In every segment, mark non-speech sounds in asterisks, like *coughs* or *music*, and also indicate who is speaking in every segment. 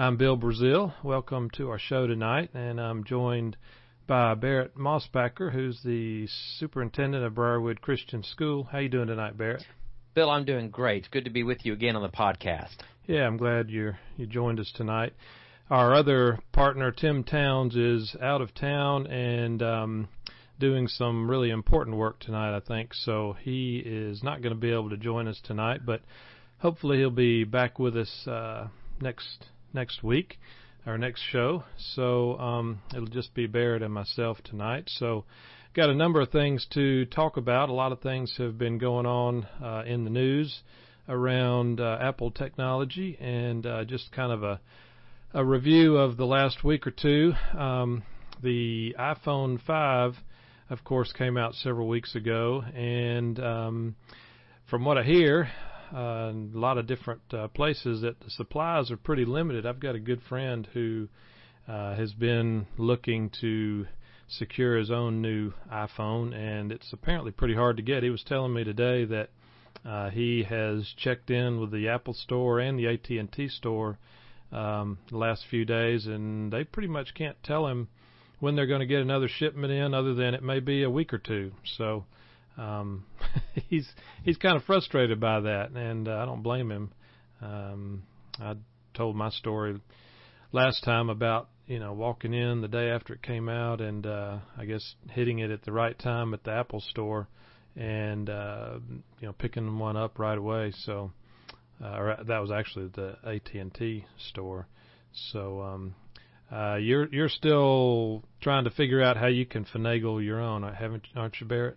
Speaker 1: I'm Bill Brazil. Welcome to our show tonight, and I'm joined by Barrett Mosbacker, who's the superintendent of Briarwood Christian School. How you doing tonight, Barrett?
Speaker 2: Bill, I'm doing great. Good to be with you again on the podcast.
Speaker 1: Yeah, I'm glad you you joined us tonight. Our other partner, Tim Towns, is out of town and um, doing some really important work tonight, I think. So he is not going to be able to join us tonight, but hopefully he'll be back with us uh, next next week, our next show. So um, it'll just be Barrett and myself tonight. So got a number of things to talk about. A lot of things have been going on uh, in the news around uh, Apple technology, and uh, just kind of a a review of the last week or two. Um, the iPhone 5, of course, came out several weeks ago, and um, from what I hear, uh, a lot of different uh, places that the supplies are pretty limited. I've got a good friend who uh, has been looking to secure his own new iPhone, and it's apparently pretty hard to get. He was telling me today that uh, he has checked in with the Apple Store and the AT&T Store um, the last few days, and they pretty much can't tell him when they're going to get another shipment in, other than it may be a week or two. So um, *laughs* he's he's kind of frustrated by that, and uh, I don't blame him. Um, I told my story last time about you know walking in the day after it came out, and uh, I guess hitting it at the right time at the Apple Store, and uh, you know picking one up right away. So uh, or that was actually the AT&T store. So um, uh, you're you're still trying to figure out how you can finagle your own, haven't aren't you, Barrett?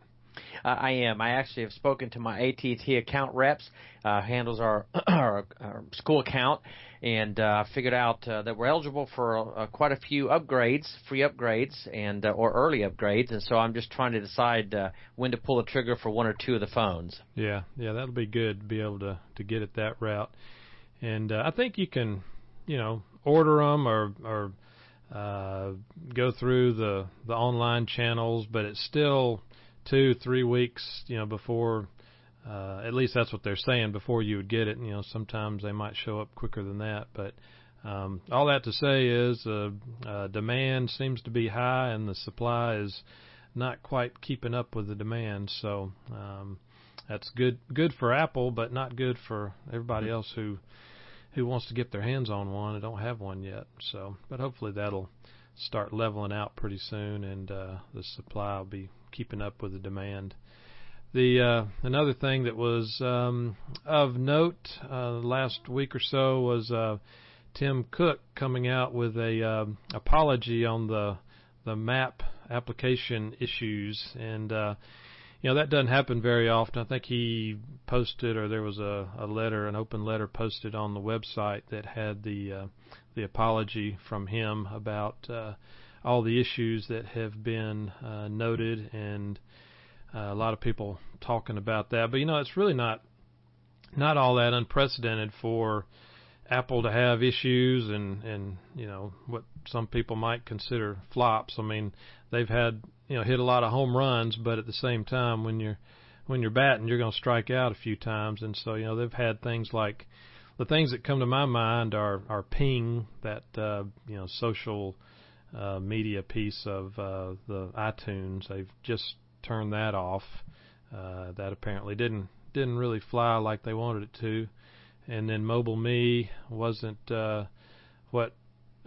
Speaker 2: Uh, I am. I actually have spoken to my AT&T account reps, uh, handles our, *clears throat* our, our school account, and uh, figured out uh, that we're eligible for uh, quite a few upgrades, free upgrades, and uh, or early upgrades. And so I'm just trying to decide uh, when to pull the trigger for one or two of the phones.
Speaker 1: Yeah, yeah, that'll be good to be able to to get it that route. And uh, I think you can, you know, order them or or uh, go through the the online channels, but it's still two, three weeks, you know, before. Uh, at least that's what they're saying before you would get it. And, You know, sometimes they might show up quicker than that, but um, all that to say is uh, uh, demand seems to be high and the supply is not quite keeping up with the demand. So um, that's good good for Apple, but not good for everybody else who who wants to get their hands on one and don't have one yet. So, but hopefully that'll start leveling out pretty soon, and uh, the supply will be keeping up with the demand. The uh, another thing that was um, of note uh, last week or so was uh, Tim Cook coming out with a uh, apology on the the map application issues, and uh, you know that doesn't happen very often. I think he posted, or there was a, a letter, an open letter posted on the website that had the uh, the apology from him about uh, all the issues that have been uh, noted and uh, a lot of people talking about that. But you know, it's really not not all that unprecedented for Apple to have issues and and you know what some people might consider flops. I mean, they've had you know hit a lot of home runs, but at the same time, when you're when you're batting, you're going to strike out a few times, and so you know they've had things like the things that come to my mind are are Ping, that uh, you know social uh, media piece of uh, the iTunes. They've just turned that off. Uh, that apparently didn't didn't really fly like they wanted it to. And then Mobile Me wasn't uh, what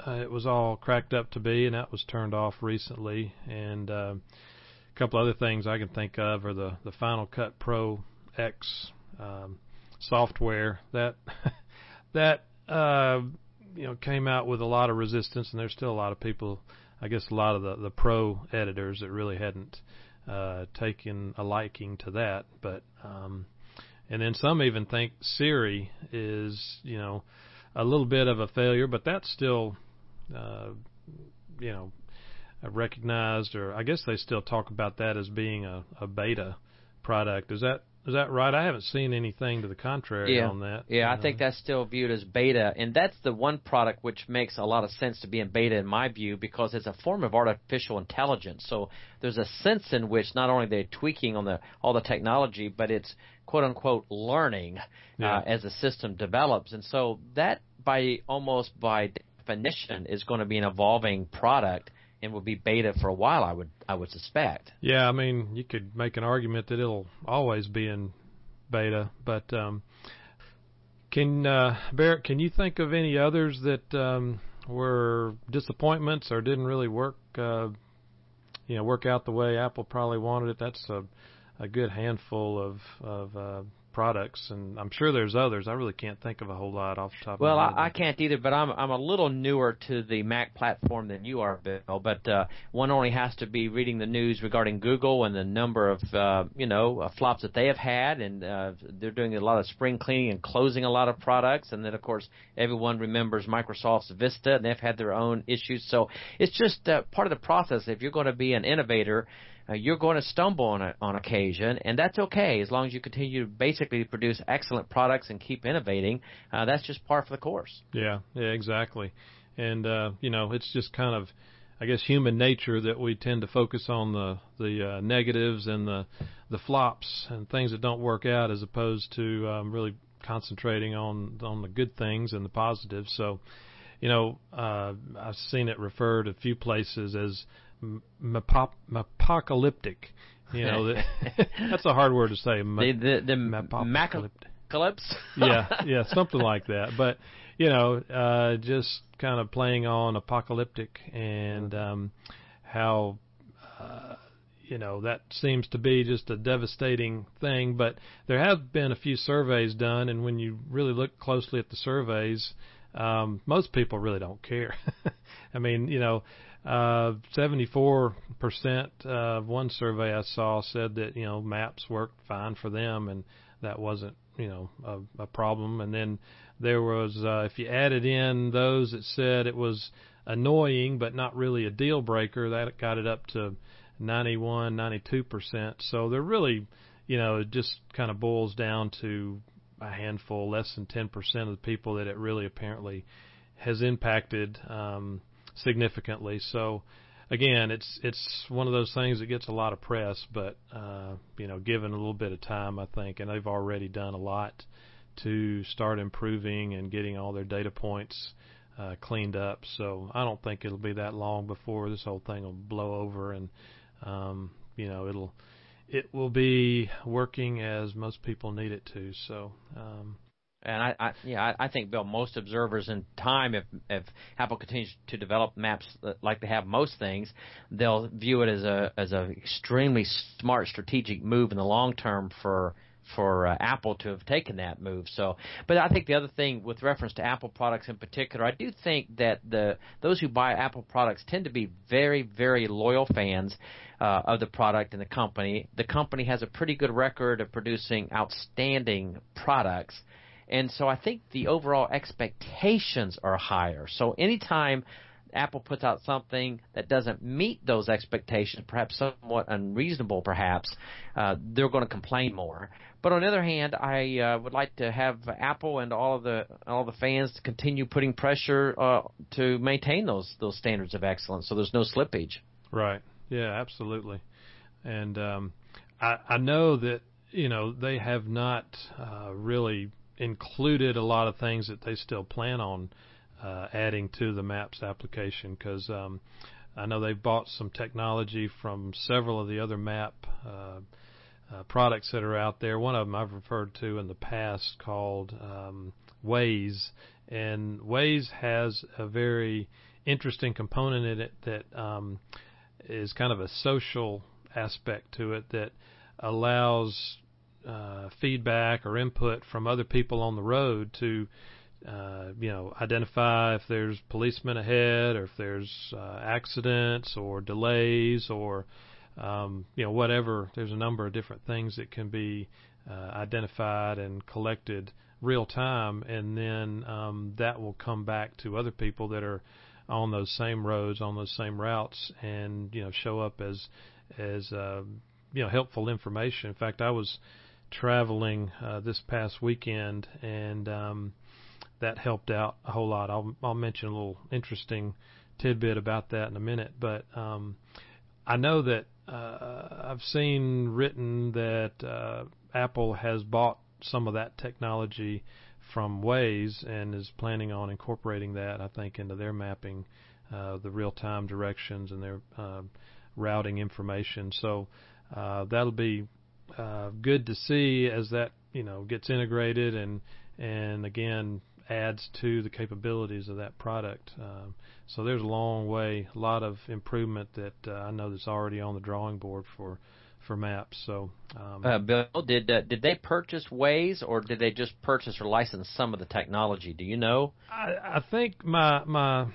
Speaker 1: uh, it was all cracked up to be, and that was turned off recently. And uh, a couple other things I can think of are the the Final Cut Pro X um, software that *laughs* that uh, you know came out with a lot of resistance, and there's still a lot of people. I guess a lot of the the pro editors that really hadn't uh, taken a liking to that, but um, and then some even think Siri is you know a little bit of a failure, but that's still uh, you know recognized, or I guess they still talk about that as being a, a beta product. Is that is that right? I haven't seen anything to the contrary
Speaker 2: yeah.
Speaker 1: on that.
Speaker 2: Yeah, I think that's still viewed as beta, and that's the one product which makes a lot of sense to be in beta in my view because it's a form of artificial intelligence. So there's a sense in which not only they're tweaking on the all the technology, but it's quote unquote learning
Speaker 1: yeah.
Speaker 2: uh, as the system develops, and so that by almost by definition is going to be an evolving product and will be beta for a while. I would I would suspect.
Speaker 1: Yeah, I mean, you could make an argument that it'll always be in beta, but um, can uh, Barrett, can you think of any others that um, were disappointments or didn't really work? Uh, you know, work out the way Apple probably wanted it. That's a a good handful of of uh, products, and I'm sure there's others. I really can't think of a whole lot off the top
Speaker 2: well,
Speaker 1: of my head.
Speaker 2: I, I can't either, but I'm I'm a little newer to the Mac platform than you are, Bill. But uh, one only has to be reading the news regarding Google and the number of uh, you know uh, flops that they have had, and uh, they're doing a lot of spring cleaning and closing a lot of products, and then of course everyone remembers Microsoft's Vista, and they've had their own issues. So it's just uh, part of the process. If you're going to be an innovator uh, you're going to stumble on a, on occasion, and that's okay as long as you continue to basically produce excellent products and keep innovating. Uh, that's just par for the course.
Speaker 1: Yeah, yeah, exactly. And uh, you know, it's just kind of, I guess, human nature that we tend to focus on the the uh, negatives and the the flops and things that don't work out, as opposed to um, really concentrating on on the good things and the positives. So, you know, uh, I've seen it referred a few places as apocalyptic. You know, that, *laughs* that's a hard word to say.
Speaker 2: the the, the apocalypse. *laughs*
Speaker 1: yeah, yeah, something like that. But you know, uh, just kind of playing on apocalyptic and um, how. Uh, you know that seems to be just a devastating thing but there have been a few surveys done and when you really look closely at the surveys um most people really don't care *laughs* i mean you know uh, 74% of one survey I saw said that, you know, maps worked fine for them and that wasn't, you know, a, a problem. And then there was, uh, if you added in those that said it was annoying but not really a deal breaker, that got it up to 91, 92%. So they're really, you know, it just kind of boils down to a handful, less than 10% of the people that it really apparently has impacted. Um, significantly. So again, it's it's one of those things that gets a lot of press, but uh, you know, given a little bit of time, I think, and they've already done a lot to start improving and getting all their data points uh, cleaned up. So I don't think it'll be that long before this whole thing will blow over, and um, you know, it'll it will be working as most people need it to. So um,
Speaker 2: and I, I yeah, I, I think Bill, most observers in time, if if Apple continues to develop maps like they have most things, they'll view it as a as a extremely smart strategic move in the long term for for uh, Apple to have taken that move. So, but I think the other thing with reference to Apple products in particular, I do think that the those who buy Apple products tend to be very very loyal fans uh, of the product and the company. The company has a pretty good record of producing outstanding products. And so I think the overall expectations are higher. So anytime Apple puts out something that doesn't meet those expectations, perhaps somewhat unreasonable, perhaps, uh, they're going to complain more. But on the other hand, I uh, would like to have Apple and all of the all the fans to continue putting pressure uh, to maintain those those standards of excellence, so there's no slippage.
Speaker 1: Right. Yeah. Absolutely. And um, I, I know that you know they have not uh, really included a lot of things that they still plan on uh, adding to the Maps application because um, I know they've bought some technology from several of the other map uh, uh, products that are out there. One of them I've referred to in the past called um, Waze, and Waze has a very interesting component in it that um, is kind of a social aspect to it that allows uh, feedback or input from other people on the road to uh, you know identify if there's policemen ahead or if there's uh, accidents or delays or um, you know whatever there's a number of different things that can be uh, identified and collected real time and then um, that will come back to other people that are on those same roads, on those same routes, and you know show up as as uh, you know helpful information. In fact, I was traveling uh, this past weekend, and um, that helped out a whole lot. I'll I'll mention a little interesting tidbit about that in a minute, but um, I know that uh, I've seen written that uh, Apple has bought some of that technology from Waze and is planning on incorporating that, I think, into their mapping, uh, the real-time directions and their uh, routing information. So uh, that'll be uh, good to see as that you know gets integrated and and again adds to the capabilities of that product. Um, so there's a long way, a lot of improvement that uh, I know that's already on the drawing board for for maps. So, um,
Speaker 2: uh, Bill, did uh, did they purchase Waze or did they just purchase or license some of the technology? Do you know?
Speaker 1: I, I think my my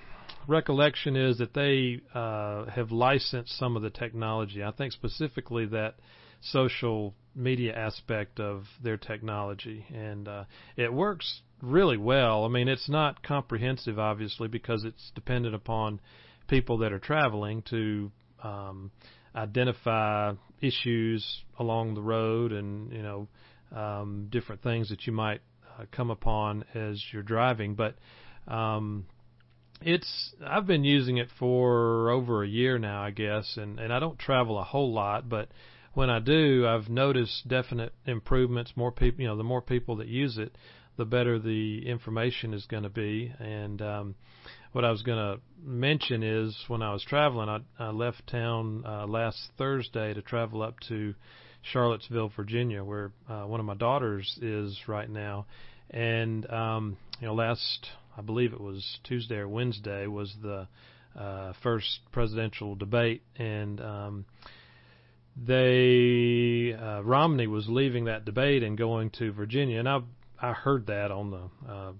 Speaker 1: recollection is that they uh, have licensed some of the technology. I think specifically that social media aspect of their technology, and uh, it works really well. I mean, it's not comprehensive, obviously, because it's dependent upon people that are traveling to um, identify issues along the road and you know um, different things that you might uh, come upon as you're driving. But um, it's I've been using it for over a year now, I guess, and and I don't travel a whole lot, but when I do, I've noticed definite improvements. More people, you know, the more people that use it, the better the information is going to be. And um, what I was going to mention is when I was traveling, I, I left town uh, last Thursday to travel up to Charlottesville, Virginia, where uh, one of my daughters is right now. And um, you know, last I believe it was Tuesday or Wednesday was the uh, first presidential debate, and um, they uh, Romney was leaving that debate and going to Virginia, and I I heard that on the uh,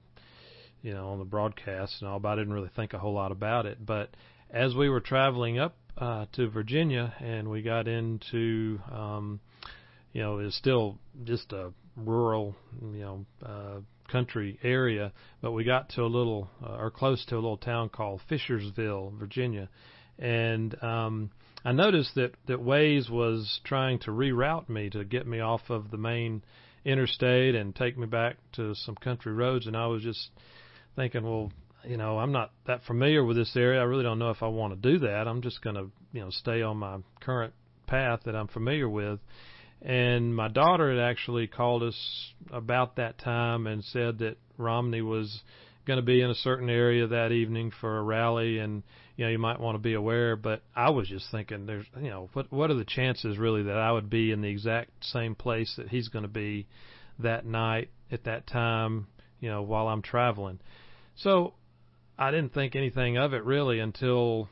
Speaker 1: you know on the broadcast and all, but I didn't really think a whole lot about it. But as we were traveling up uh, to Virginia and we got into um, you know it's still just a rural you know uh, country area, but we got to a little uh, or close to a little town called Fishersville, Virginia, and um, I noticed that that Waze was trying to reroute me to get me off of the main interstate and take me back to some country roads. And I was just thinking, well, you know, I'm not that familiar with this area. I really don't know if I want to do that. I'm just going to, you know, stay on my current path that I'm familiar with. And my daughter had actually called us about that time and said that Romney was going to be in a certain area that evening for a rally and you know you might want to be aware but I was just thinking there's you know what what are the chances really that I would be in the exact same place that he's going to be that night at that time you know while I'm traveling? So I didn't think anything of it really until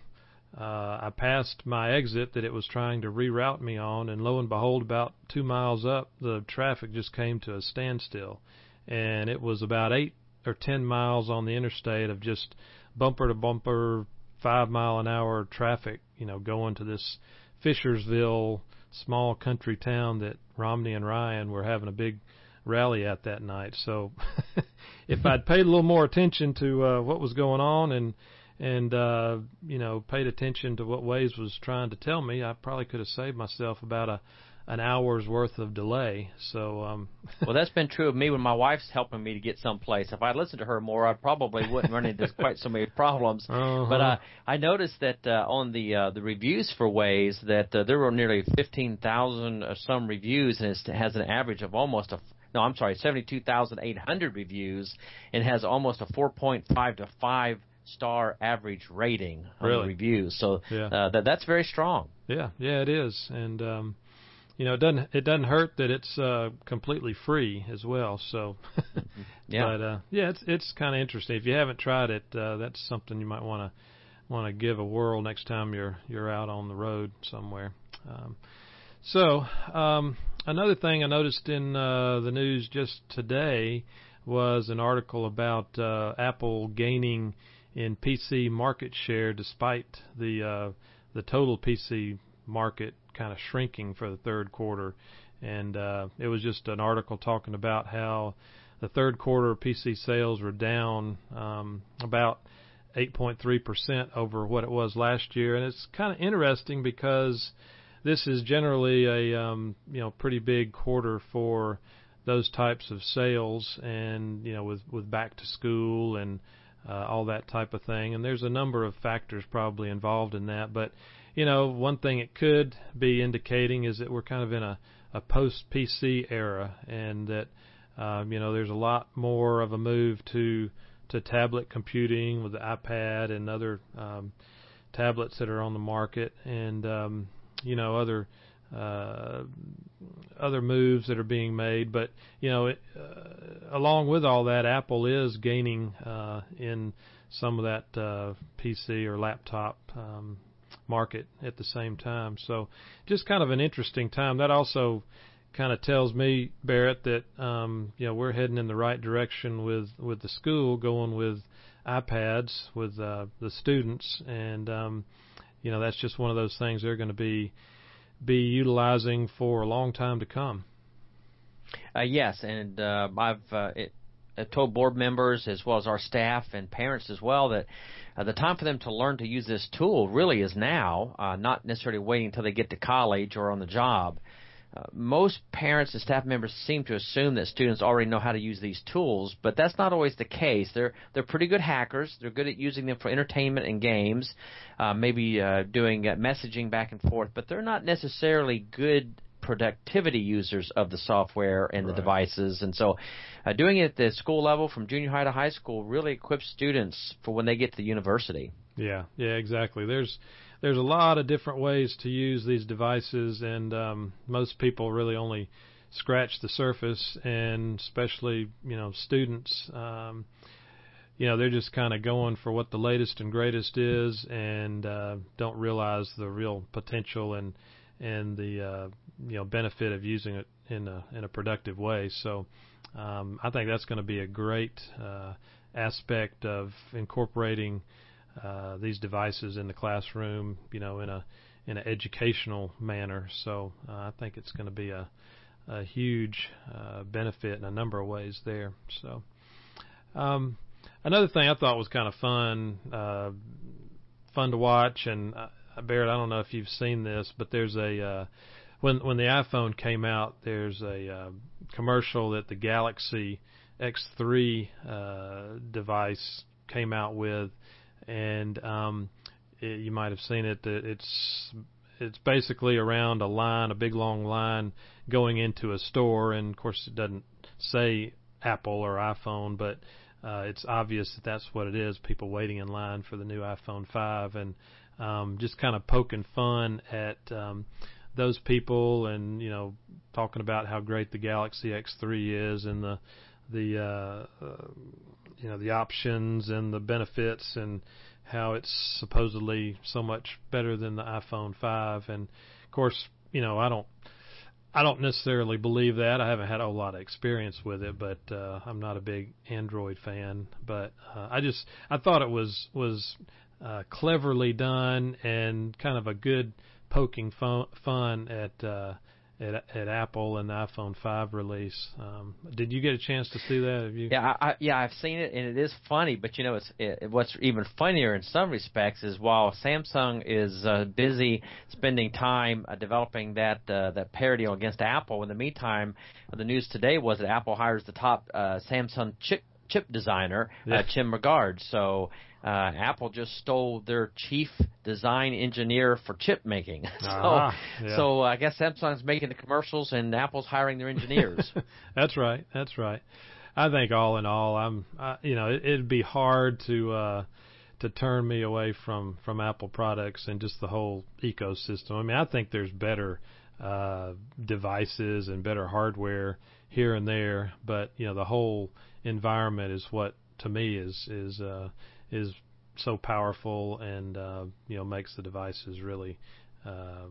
Speaker 1: uh, I passed my exit that it was trying to reroute me on, and lo and behold, about two miles up, the traffic just came to a standstill, and it was about eight or 10 miles on the interstate of just bumper to bumper, five mile an hour traffic, you know, going to this Fishersville small country town that Romney and Ryan were having a big rally at that night. So *laughs* if I'd paid a little more attention to uh, what was going on and and uh, you know paid attention to what Waze was trying to tell me, I probably could have saved myself about a an hour's worth of delay. So, um, *laughs*
Speaker 2: well, that's been true of me when my wife's helping me to get someplace. If I'd listened to her more, I probably wouldn't run into quite so many problems. *laughs*
Speaker 1: Uh-huh.
Speaker 2: But uh, I noticed that uh, on the uh, the reviews for Waze that uh, there were nearly fifteen thousand or some reviews, and it has an average of almost a no, I'm sorry, seventy-two thousand eight hundred reviews, and has almost a four point five to five star average rating on
Speaker 1: really?
Speaker 2: the reviews. So
Speaker 1: yeah.
Speaker 2: uh, that that's very strong.
Speaker 1: Yeah, yeah, it is, and um, you know, it doesn't it doesn't hurt that it's uh, completely free as well. So, *laughs*
Speaker 2: yeah,
Speaker 1: but uh, yeah, it's it's kind of interesting. If you haven't tried it, uh, that's something you might want to want to give a whirl next time you're you're out on the road somewhere. Um, so, um, another thing I noticed in uh, the news just today was an article about uh, Apple gaining in PC market share despite the uh, the total PC market kind of shrinking for the third quarter. And uh, it was just an article talking about how the third quarter PC sales were down um, about 8.3% over what it was last year, and it's kind of interesting because this is generally a um, you know pretty big quarter for those types of sales, and you know with with back to school and uh, all that type of thing. And there's a number of factors probably involved in that, but you know one thing it could be indicating is that we're kind of in a a post PC era, and that um, you know there's a lot more of a move to to tablet computing with the iPad and other um, tablets that are on the market, and um, you know other uh, other moves that are being made. But you know, it, uh, along with all that, Apple is gaining uh, in some of that uh, PC or laptop um, market at the same time. So, just kind of an interesting time. That also kind of tells me, Barrett, that um, you know we're heading in the right direction with with the school going with iPads with uh, the students, and um, you know that's just one of those things they're going to be be utilizing for a long time to come.
Speaker 2: Uh, yes, and uh, I've uh, it, I've told board members as well as our staff and parents as well that uh, the time for them to learn to use this tool really is now, uh, not necessarily waiting until they get to college or on the job. Uh, most parents and staff members seem to assume that students already know how to use these tools, but that's not always the case. They're they're pretty good hackers. They're good at using them for entertainment and games, uh, maybe uh, doing uh, messaging back and forth, but they're not necessarily good productivity users of the software and the devices. And so, uh, doing it at the school level from junior high to high school really equips students for when they get to the university.
Speaker 1: Yeah, yeah, exactly. There's there's a lot of different ways to use these devices, and um, most people really only scratch the surface, and especially you know students. Um, you know they're just kind of going for what the latest and greatest is, and uh, don't realize the real potential and and the uh, you know benefit of using it in a in a productive way. So um, I think that's going to be a great uh, aspect of incorporating uh, these devices in the classroom, you know, in a in an educational manner. So uh, I think it's going to be a a huge uh, benefit in a number of ways there. So um, another thing I thought was kind of fun, uh, fun to watch, and uh, Barrett, I don't know if you've seen this, but there's a uh, when when the iPhone came out, there's a uh, commercial that the Galaxy S3 uh, device came out with, and um, it, you might have seen it. It's it's basically around a line, a big long line going into a store, and of course it doesn't say Apple or iPhone, but uh, it's obvious that that's what it is. People waiting in line for the new iPhone 5, and um, just kind of poking fun at um, those people, and you know, talking about how great the Galaxy S3 is, and the the uh, uh, you know the options and the benefits, and how it's supposedly so much better than the iPhone 5. And of course, you know, I don't I don't necessarily believe that. I haven't had a lot of experience with it, but uh, I'm not a big Android fan. But uh, I just I thought it was was uh, cleverly done and kind of a good poking fun, fun at uh, at at Apple and the iPhone 5 release. Um, did you get a chance to see that? Have you?
Speaker 2: Yeah, I, I, yeah, I've seen it, and it is funny. But you know, it's it, what's even funnier in some respects is while Samsung is uh, busy spending time uh, developing that uh, that parody against Apple, in the meantime, the news today was that Apple hires the top uh, Samsung chip chip designer,
Speaker 1: Yeah.
Speaker 2: uh, Jim Mergard. So. Uh, Apple just stole their chief design engineer for chip making. *laughs* so,
Speaker 1: Ah, yeah.
Speaker 2: so I guess Samsung's making the commercials and Apple's hiring their engineers. *laughs*
Speaker 1: that's right. That's right. I think all in all, I'm, I, you know, it, it'd be hard to uh, to turn me away from from Apple products and just the whole ecosystem. I mean, I think there's better uh, devices and better hardware here and there, but you know, the whole environment is what to me is is uh, is so powerful and uh, you know makes the devices really uh,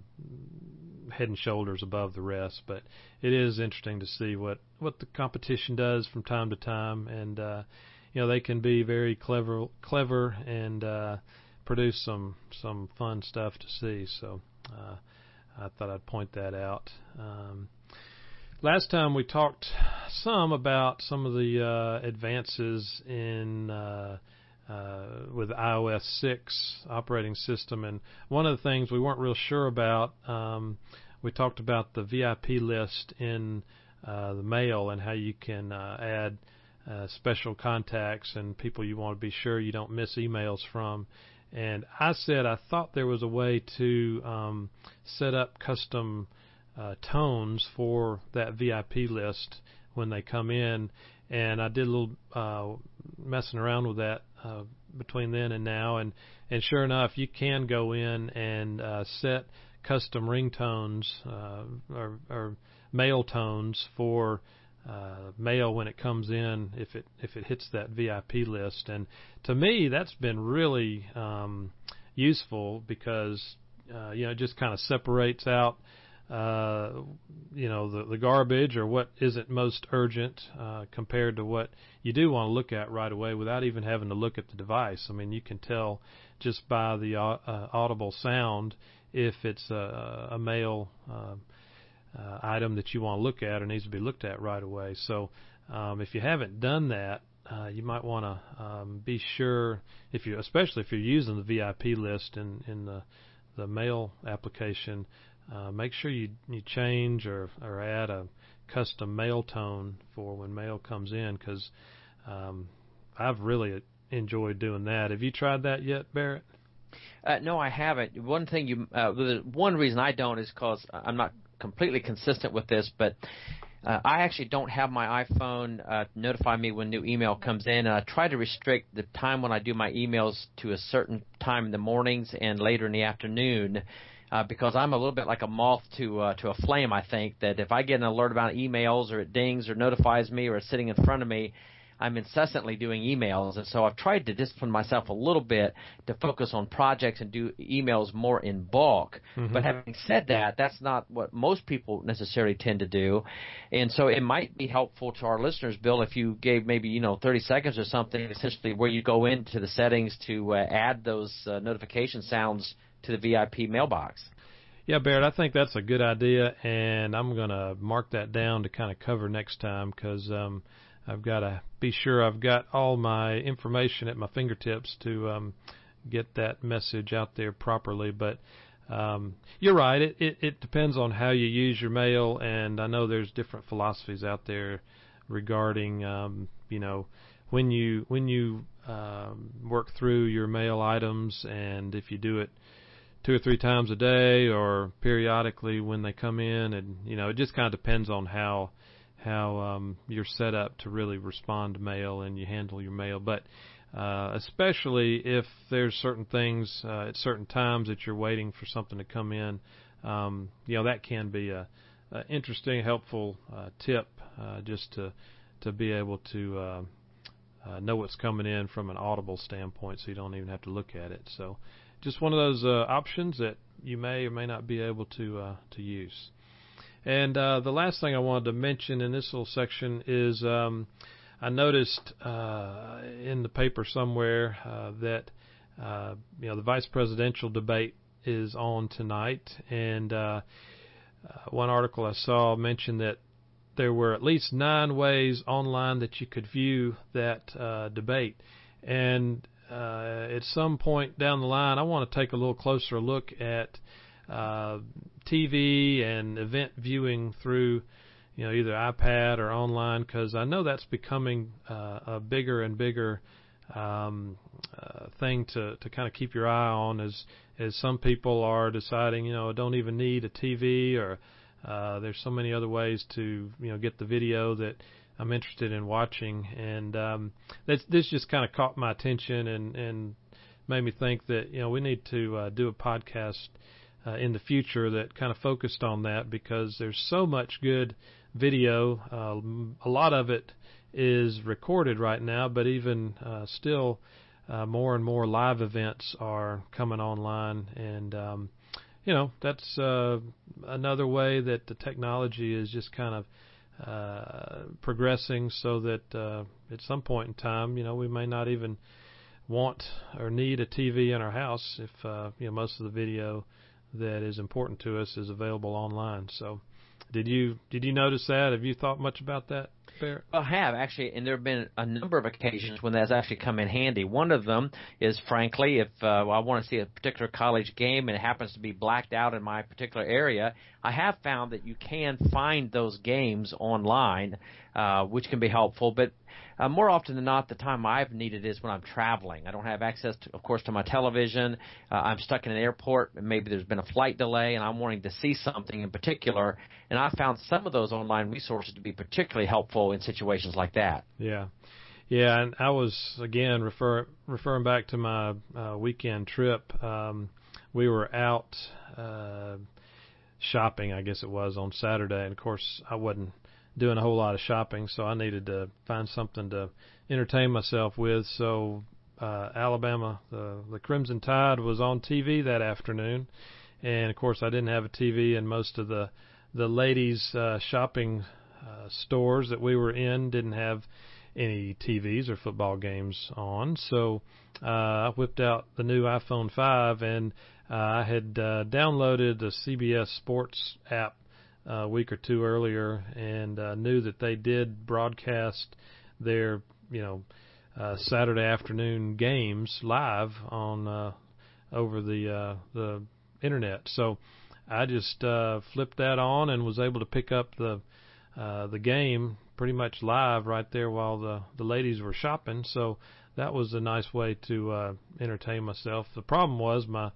Speaker 1: head and shoulders above the rest. But it is interesting to see what what the competition does from time to time, and uh, you know they can be very clever, clever, and uh, produce some some fun stuff to see. So uh, I thought I'd point that out. Um, last time we talked some about some of the uh, advances in uh, uh, with iOS 6 operating system. And one of the things we weren't real sure about, um, we talked about the VIP list in uh, the mail and how you can uh, add uh, special contacts and people you want to be sure you don't miss emails from. And I said I thought there was a way to um, set up custom uh, tones for that VIP list when they come in. And I did a little uh, messing around with that uh, between then and now, and and sure enough, you can go in and uh, set custom ringtones uh, or, or mail tones for uh, mail when it comes in if it if it hits that VIP list. And to me, that's been really um, useful because uh, you know it just kind of separates out uh, you know the the garbage or what isn't most urgent uh, compared to what you do want to look at right away without even having to look at the device. I mean, you can tell just by the uh, audible sound if it's a, a mail uh, uh, item that you want to look at or needs to be looked at right away. So um, if you haven't done that, uh, you might want to um, be sure if you, especially if you're using the VIP list in in the the mail application, uh, make sure you you change or or add a custom mail tone for when mail comes in because um, I've really enjoyed doing that. Have you tried that yet, Barrett?
Speaker 2: Uh, no, I haven't. One thing you, uh, the one reason I don't is because I'm not completely consistent with this, but uh, I actually don't have my iPhone uh, notify me when new email comes in. I try to restrict the time when I do my emails to a certain time in the mornings and later in the afternoon uh, because I'm a little bit like a moth to uh, to a flame. I think that if I get an alert about emails or it dings or notifies me or it's sitting in front of me, I'm incessantly doing emails, and so I've tried to discipline myself a little bit to focus on projects and do emails more in bulk. Mm-hmm. But having said that, that's not what most people necessarily tend to do, and so it might be helpful to our listeners, Bill, if you gave maybe you know 30 seconds or something, essentially where you go into the settings to uh, add those uh, notification sounds to the VIP mailbox.
Speaker 1: Yeah, Barrett, I think that's a good idea, and I'm going to mark that down to kind of cover next time because um, I've got to be sure I've got all my information at my fingertips to um, get that message out there properly. But um, you're right; it, it, it depends on how you use your mail, and I know there's different philosophies out there regarding, um, you know, when you when you um, work through your mail items, and if you do it two or three times a day or periodically when they come in. And you know it just kind of depends on how how um, you're set up to really respond to mail and you handle your mail. But uh, especially if there's certain things uh, at certain times that you're waiting for something to come in um, you know that can be a, a interesting helpful uh, tip uh, just to to be able to uh, uh, know what's coming in from an audible standpoint so you don't even have to look at it. So just one of those uh, options that you may or may not be able to uh, to use. And uh, the last thing I wanted to mention in this little section is um, I noticed uh, in the paper somewhere uh, that uh, you know the vice presidential debate is on tonight, and one article I saw mentioned that there were at least nine ways online that you could view that debate, and uh, at some point down the line, I want to take a little closer look at uh, TV and event viewing through, you know, either iPad or online, because I know that's becoming uh, a bigger and bigger um, uh, thing to to kind of keep your eye on as as some people are deciding, you know, I don't even need a TV or uh, there's so many other ways to you know get the video that I'm interested in watching, and um, this this just kind of caught my attention and and made me think that you know we need to uh, do a podcast uh, in the future that kind of focused on that because there's so much good video. Uh, a lot of it is recorded right now, but even uh, still, uh, more and more live events are coming online, and um, you know that's uh, another way that the technology is just kind of uh, progressing so that uh, at some point in time, you know, we may not even want or need a TV in our house if uh, you know most of the video that is important to us is available online. So, did you did you notice that? Have you thought much about that? Barrett?
Speaker 2: I have actually, and there have been a number of occasions when that's actually come in handy. One of them is, frankly, if uh, I want to see a particular college game and it happens to be blacked out in my particular area, I have found that you can find those games online, uh, which can be helpful. But uh, more often than not, the time I've needed is when I'm traveling. I don't have access, to, of course, to my television. Uh, I'm stuck in an airport, and maybe there's been a flight delay, and I'm wanting to see something in particular. And I found some of those online resources to be particularly helpful in situations like that.
Speaker 1: Yeah. Yeah, and I was again refer, referring back to my uh, weekend trip. Um, we were out uh, shopping, I guess it was on Saturday, and of course I wasn't doing a whole lot of shopping, so I needed to find something to entertain myself with. So uh, Alabama, the the Crimson Tide was on TV that afternoon, and of course I didn't have a TV, and most of the the ladies' uh, shopping uh, stores that we were in didn't have any TVs or football games on. So uh, I whipped out the new iPhone 5 and uh, I had uh, downloaded the CBS Sports app a week or two earlier and uh, knew that they did broadcast their, you know, uh, Saturday afternoon games live on uh, over the uh, the internet. So I just uh, flipped that on and was able to pick up the uh, the game pretty much live right there while the the ladies were shopping. So that was a nice way to uh, entertain myself. The problem was my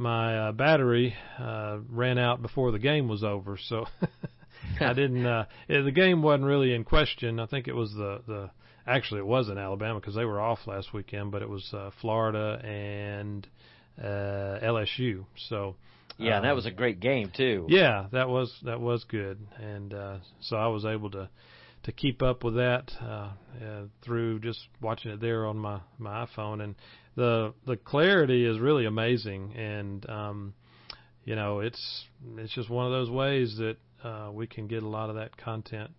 Speaker 1: my uh, battery uh, ran out before the game was over, so *laughs* I didn't. Uh, the game wasn't really in question. I think it was the the actually it was in Alabama because they were off last weekend, but it was uh, Florida and uh, LSU. So
Speaker 2: yeah,
Speaker 1: um,
Speaker 2: that was a great game too.
Speaker 1: Yeah, that was that was good, and uh, so I was able to to keep up with that uh, uh, through just watching it there on my my iPhone, and the the clarity is really amazing, and um, you know it's it's just one of those ways that uh, we can get a lot of that content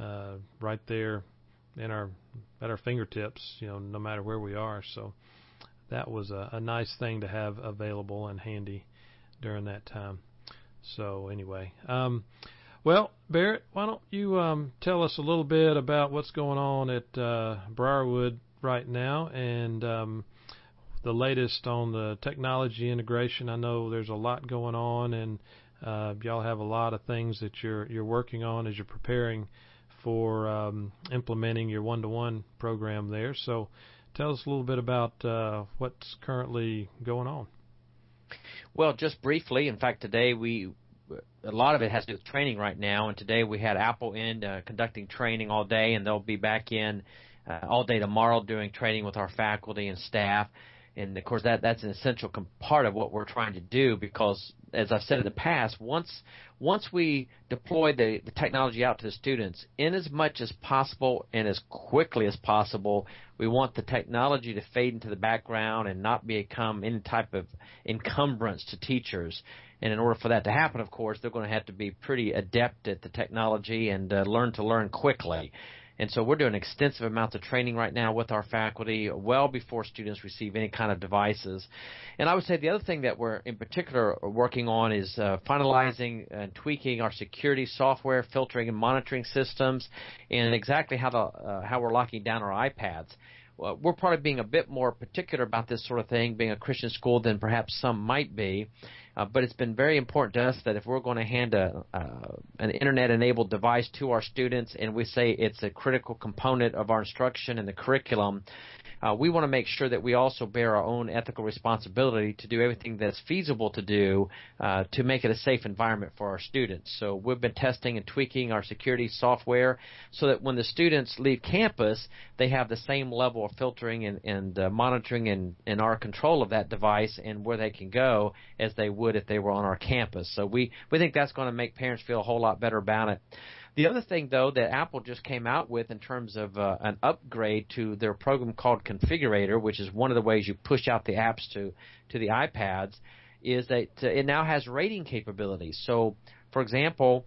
Speaker 1: uh, right there in our at our fingertips, you know, no matter where we are. So that was a, a nice thing to have available and handy during that time. So anyway, um, well, Barrett, why don't you um, tell us a little bit about what's going on at uh, Briarwood right now and um, the latest on the technology integration? I know there's a lot going on, and uh, y'all have a lot of things that you're you're working on as you're preparing for um, implementing your one-to-one program there. So, tell us a little bit about uh, what's currently going on.
Speaker 2: Well, just briefly. In fact, today we a lot of it has to do with training right now. And today we had Apple in uh, conducting training all day, and they'll be back in uh, all day tomorrow doing training with our faculty and staff. And of course, that that's an essential part of what we're trying to do because, as I've said in the past, once once we deploy the, the technology out to the students, in as much as possible and as quickly as possible, we want the technology to fade into the background and not become any type of encumbrance to teachers. And in order for that to happen, of course, they're going to have to be pretty adept at the technology and uh, learn to learn quickly. And so we're doing extensive amounts of training right now with our faculty well before students receive any kind of devices. And I would say the other thing that we're in particular working on is uh, finalizing and tweaking our security software, filtering and monitoring systems, and exactly how the uh, how we're locking down our iPads. Uh, we're probably being a bit more particular about this sort of thing, being a Christian school, than perhaps some might be. Uh, but it's been very important to us that if we're going to hand a, uh, an internet-enabled device to our students, and we say it's a critical component of our instruction and the curriculum, uh, we want to make sure that we also bear our own ethical responsibility to do everything that's feasible to do uh, to make it a safe environment for our students. So we've been testing and tweaking our security software so that when the students leave campus, they have the same level of filtering and, and uh, monitoring and, and our control of that device and where they can go as they would if they were on our campus. So we, we think that's going to make parents feel a whole lot better about it. The other thing, though, that Apple just came out with in terms of uh, an upgrade to their program called Configurator, which is one of the ways you push out the apps to to the iPads, is that uh, it now has rating capabilities. So, for example,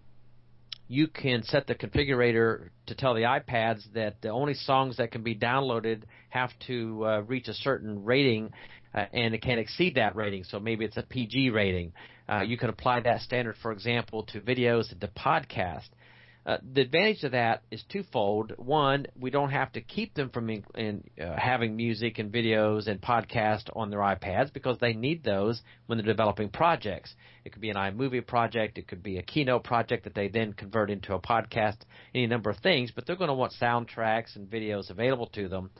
Speaker 2: you can set the configurator to tell the iPads that the only songs that can be downloaded have to uh, reach a certain rating, uh, and it can't exceed that rating. So maybe it's a PG rating. Uh, you can apply that standard, for example, to videos and to podcasts. Uh, the advantage of that is twofold. One, we don't have to keep them from in, in, uh, having music and videos and podcasts on their iPads because they need those when they're developing projects. It could be an iMovie project, it could be a Keynote project that they then convert into a podcast, any number of things. But they're going to want soundtracks and videos available to them.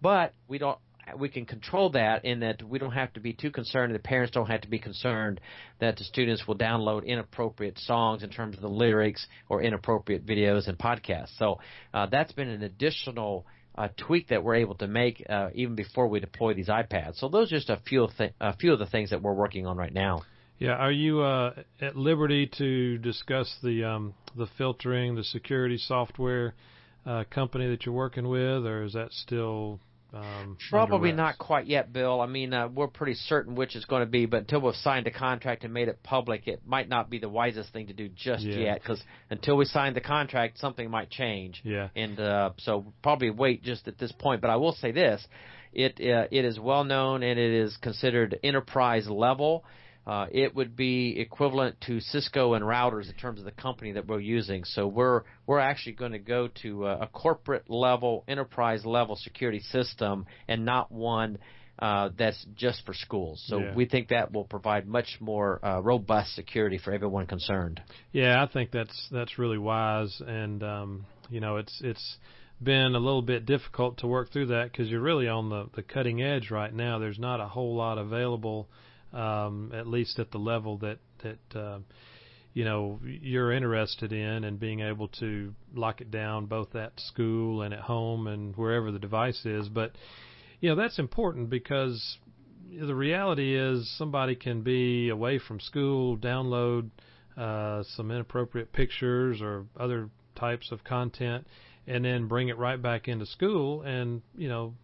Speaker 2: But we don't we can control that in that we don't have to be too concerned. The parents don't have to be concerned that the students will download inappropriate songs in terms of the lyrics or inappropriate videos and podcasts. So uh, that's been an additional uh, tweak that we're able to make uh, even before we deploy these iPads. So those are just a few th- a few of the things that we're working on right now.
Speaker 1: Yeah, are you uh, at liberty to discuss the um, the filtering, the security software uh, company that you're working with, or is that still um,
Speaker 2: Probably not quite yet, Bill. I mean, uh, we're pretty certain which it's going to be, but until we've signed a contract and made it public, it might not be the wisest thing to do just
Speaker 1: yeah.
Speaker 2: yet. Because until we sign the contract, something might change.
Speaker 1: Yeah.
Speaker 2: And uh, so probably wait just at this point. But I will say this: it uh, it is well known and it is considered enterprise level uh, it would be equivalent to Cisco and routers in terms of the company that we're using. So we're we're actually going to go to a, a corporate level, enterprise level security system, and not one uh, that's just for schools. So
Speaker 1: yeah.
Speaker 2: we think that will provide much more uh, robust security for everyone concerned.
Speaker 1: Yeah, I think that's that's really wise, and um, you know, it's it's been a little bit difficult to work through that because you're really on the the cutting edge right now. There's not a whole lot available um, at least at the level that that uh, you know you're interested in, and being able to lock it down both at school and at home and wherever the device is. But you know that's important because the reality is somebody can be away from school, download uh, some inappropriate pictures or other types of content, and then bring it right back into school, and you know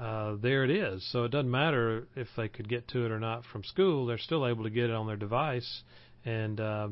Speaker 1: uh, there it is. So it doesn't matter if they could get to it or not from school; they're still able to get it on their device, and uh,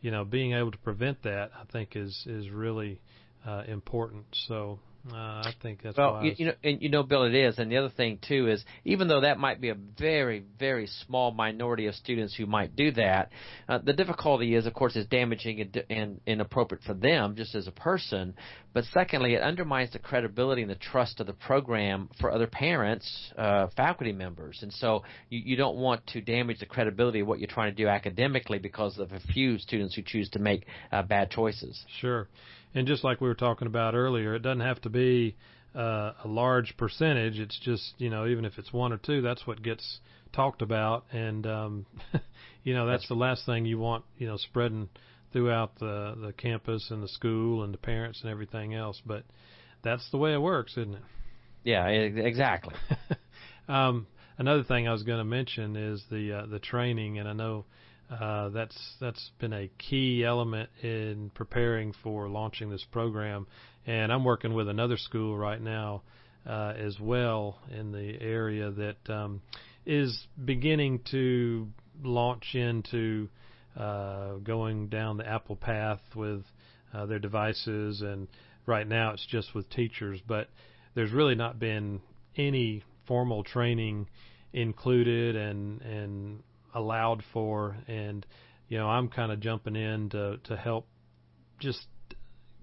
Speaker 1: you know, being able to prevent that, I think, is is really uh, important. So uh, I think that's
Speaker 2: well, you, you, know, and you know, Bill, it is. And the other thing too is, even though that might be a very, very small minority of students who might do that, uh, the difficulty is, of course, is damaging and, and inappropriate for them just as a person. But secondly, it undermines the credibility and the trust of the program for other parents, uh, faculty members, and so you, you don't want to damage the credibility of what you're trying to do academically because of a few students who choose to make uh, bad choices.
Speaker 1: Sure. And just like we were talking about earlier, it doesn't have to be uh, a large percentage. It's just you know even if it's one or two, that's what gets talked about, and um, *laughs* you know that's, that's the last thing you want you know spreading throughout the the campus and the school and the parents and everything else. But that's the way it works, isn't it?
Speaker 2: Yeah, exactly. *laughs*
Speaker 1: um, another thing I was going to mention is the uh, the training, and I know uh, that's that's been a key element in preparing for launching this program. And I'm working with another school right now uh, as well in the area that um, is beginning to launch into uh, going down the Apple path with uh, their devices. And right now it's just with teachers, but there's really not been any formal training included and and allowed for, and you know I'm kind of jumping in to to help just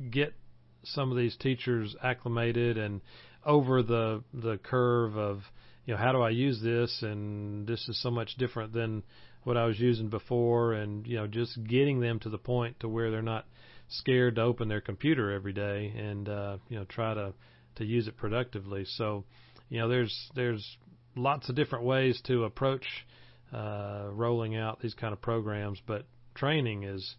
Speaker 1: get some of these teachers acclimated and over the the curve of you know how do I use this and this is so much different than what I was using before and you know just getting them to the point to where they're not scared to open their computer every day and uh you know try to to use it productively. So you know there's there's lots of different ways to approach uh, rolling out these kind of programs, but training is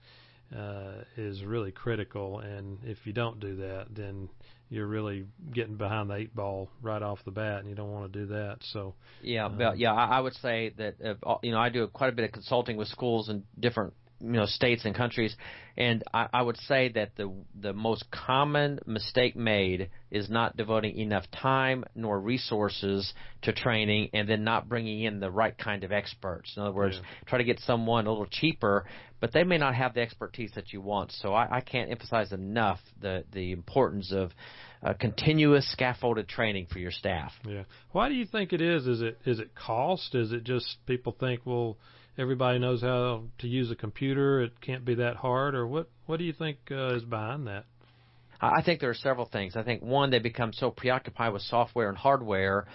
Speaker 1: uh, is really critical. And if you don't do that, then you're really getting behind the eight ball right off the bat, and you don't want to do that. So
Speaker 2: yeah, um, yeah, I, I would say that if, you know I do quite a bit of consulting with schools and different you know states and countries, and I, I would say that the the most common mistake made is not devoting enough time nor resources to training, and then not bringing in the right kind of experts. In other words, yeah. try to get someone a little cheaper, but they may not have the expertise that you want. So I, I can't emphasize enough the the importance of uh, continuous scaffolded training for your staff.
Speaker 1: Yeah. Why do you think it is? Is it is it cost? Is it just people think well everybody knows how to use a computer. It can't be that hard, or what? What do you think uh, is behind that?
Speaker 2: I think there are several things. I think one, they become so preoccupied with software and hardware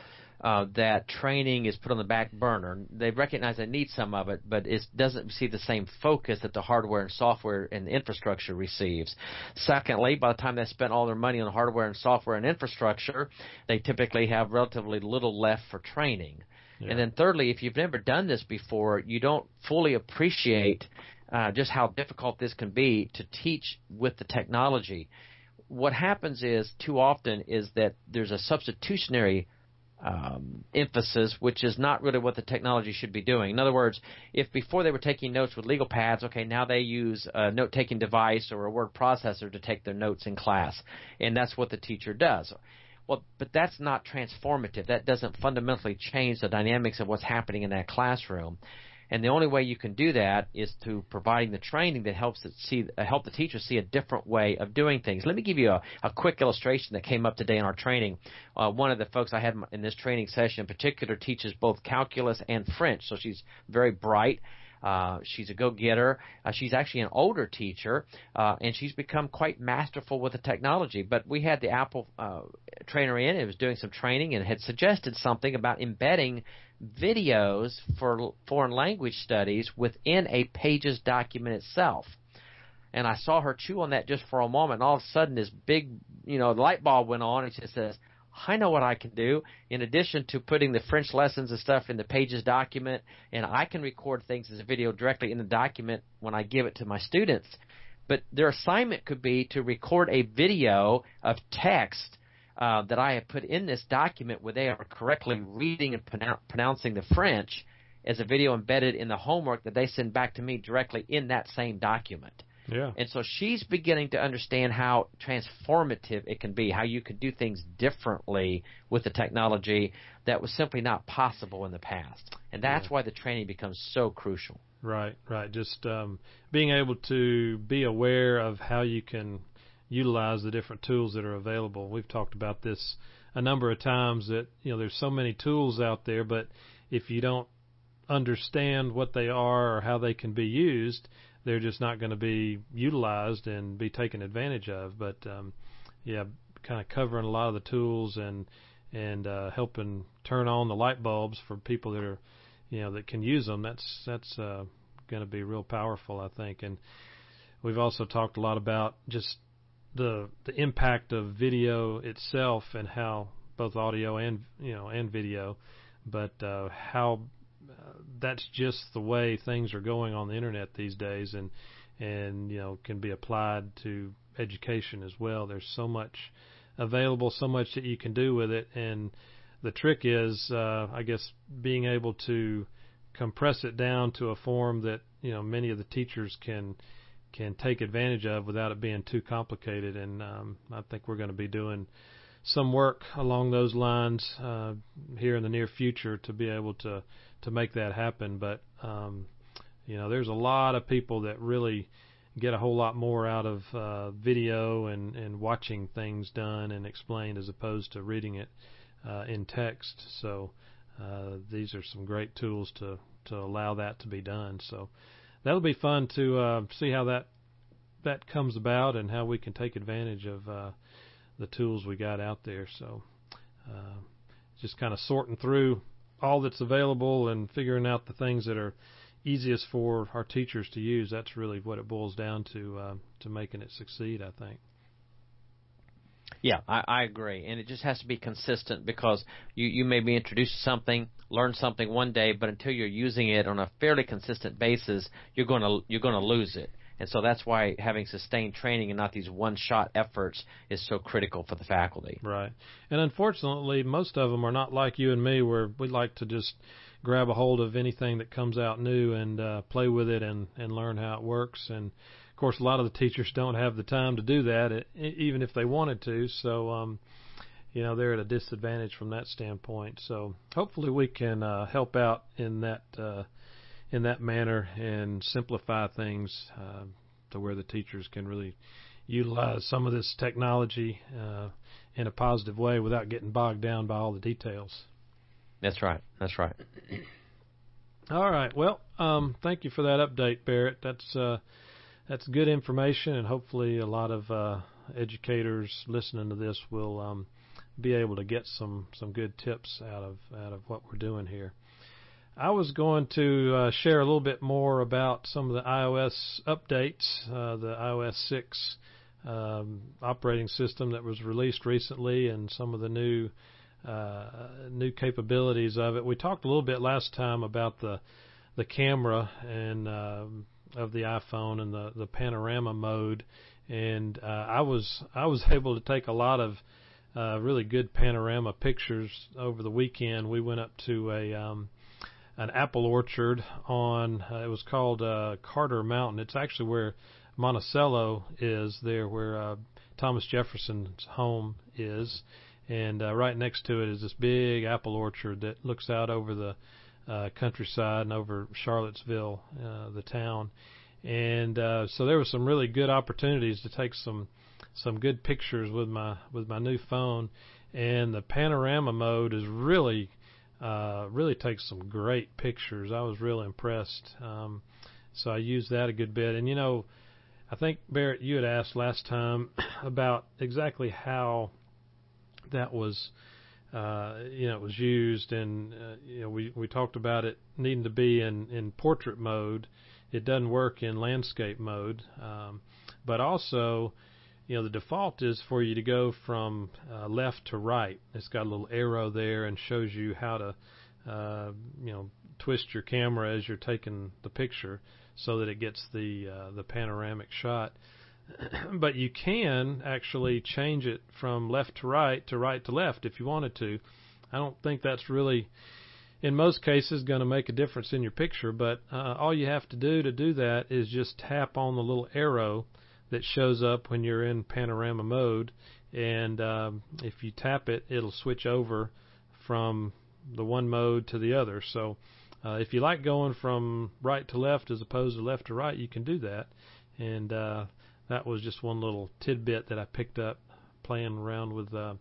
Speaker 2: uh, that training is put on the back burner. They recognize they need some of it, but it doesn't receive the same focus that the hardware and software and infrastructure receives. Secondly, by the time they spend all their money on hardware and software and infrastructure, they typically have relatively little left for training. Yeah. And then thirdly, if you've never done this before, you don't fully appreciate uh, just how difficult this can be to teach with the technology. What happens is too often is that there's a substitutionary um, emphasis, which is not really what the technology should be doing. In other words, if before they were taking notes with legal pads, okay, now they use a note taking device or a word processor to take their notes in class, and that's what the teacher does. Well, but that's not transformative. That doesn't fundamentally change the dynamics of what's happening in that classroom. And the only way you can do that is through providing the training that helps it see, uh, help the teacher see a different way of doing things. Let me give you a, a quick illustration that came up today in our training. Uh, one of the folks I had in this training session in particular teaches both calculus and French, so she's very bright. Uh, she's a go-getter. Uh, she's actually an older teacher, uh, and she's become quite masterful with the technology. But we had the Apple uh, trainer in, and was doing some training, and had suggested something about embedding videos for foreign language studies within a Pages document itself. And I saw her chew on that just for a moment, and all of a sudden this big, you know, light bulb went on, and she says, I know what I can do. In addition to putting the French lessons and stuff in the Pages document, and I can record things as a video directly in the document when I give it to my students. But their assignment could be to record a video of text uh, that I have put in this document where they are correctly reading and pronoun- pronouncing the French as a video embedded in the homework that they send back to me directly in that same document.
Speaker 1: Yeah.
Speaker 2: And so she's beginning to understand how transformative it can be, how you can do things differently with the technology that was simply not possible in the past. And that's yeah. why the training becomes so crucial.
Speaker 1: Right, right. Just um, being able to be aware of how you can utilize the different tools that are available. We've talked about this a number of times that you know there's so many tools out there, but if you don't understand what they are or how they can be used, they're just not going to be utilized and be taken advantage of. But um, yeah, kind of covering a lot of the tools and and uh, helping turn on the light bulbs for people that are you know that can use them. That's that's uh, going to be real powerful, I think. And we've also talked a lot about just the the impact of video itself and how both audio and you know and video, but uh, how that's just the way things are going on the internet these days, and and you know can be applied to education as well. There's so much available, so much that you can do with it, and the trick is, uh, I guess, being able to compress it down to a form that you know many of the teachers can can take advantage of without it being too complicated. And um, I think we're going to be doing some work along those lines uh, here in the near future to be able to to make that happen. But um, you know, there's a lot of people that really get a whole lot more out of uh, video and and watching things done and explained as opposed to reading it uh, in text. So uh, these are some great tools to to allow that to be done. So that'll be fun to uh, see how that that comes about and how we can take advantage of uh, the tools we got out there. So uh, just kind of sorting through all that's available and figuring out the things that are easiest for our teachers to use. That's really what it boils down to uh, to making it succeed. I think.
Speaker 2: Yeah, I, I agree, and it just has to be consistent because you you may be introduced to something, learn something one day, but until you're using it on a fairly consistent basis, you're going to you're going to lose it. And so that's why having sustained training and not these one-shot efforts is so critical for the faculty.
Speaker 1: Right. And unfortunately, most of them are not like you and me, where we like to just grab a hold of anything that comes out new and uh, play with it and and learn how it works. And of course, a lot of the teachers don't have the time to do that, even if they wanted to. So. um you know they're at a disadvantage from that standpoint. So hopefully we can uh, help out in that uh, in that manner and simplify things uh, to where the teachers can really utilize some of this technology uh, in a positive way without getting bogged down by all the details.
Speaker 2: That's right. That's right. *clears throat*
Speaker 1: All right. Well, um, thank you for that update, Barrett. That's uh, that's good information, and hopefully a lot of uh, educators listening to this will um, be able to get some some good tips out of out of what we're doing here. I was going to uh, share a little bit more about some of the iOS updates, uh, the iOS 6 um, operating system that was released recently, and some of the new uh, new capabilities of it. We talked a little bit last time about the the camera and uh, of the iPhone and the the panorama mode, and uh, I was I was *laughs* able to take a lot of uh, really good panorama pictures over the weekend. We went up to a um, an apple orchard on uh, it was called uh, Carter Mountain. It's actually where Monticello is there, where uh, Thomas Jefferson's home is, and uh, right next to it is this big apple orchard that looks out over the uh, countryside and over Charlottesville, uh, the town. And uh, so there were some really good opportunities to take some some good pictures with my with my new phone, and the panorama mode is really uh, really takes some great pictures. I was really impressed. Um, so I used that a good bit. And you know, I think Barrett, you had asked last time *coughs* about exactly how that was, uh, you know, it was used, and uh, you know, we we talked about it needing to be in in portrait mode. It doesn't work in landscape mode, um, but also you know the default is for you to go from uh, left to right. It's got a little arrow there and shows you how to uh, you know twist your camera as you're taking the picture so that it gets the uh, the panoramic shot. *clears throat* but you can actually change it from left to right to right to left if you wanted to. I don't think that's really in most cases going to make a difference in your picture, but uh, all you have to do to do that is just tap on the little arrow that shows up when you're in panorama mode, and um, if you tap it, it'll switch over from the one mode to the other. So uh, if you like going from right to left as opposed to left to right, you can do that. And uh, that was just one little tidbit that I picked up playing around with uh,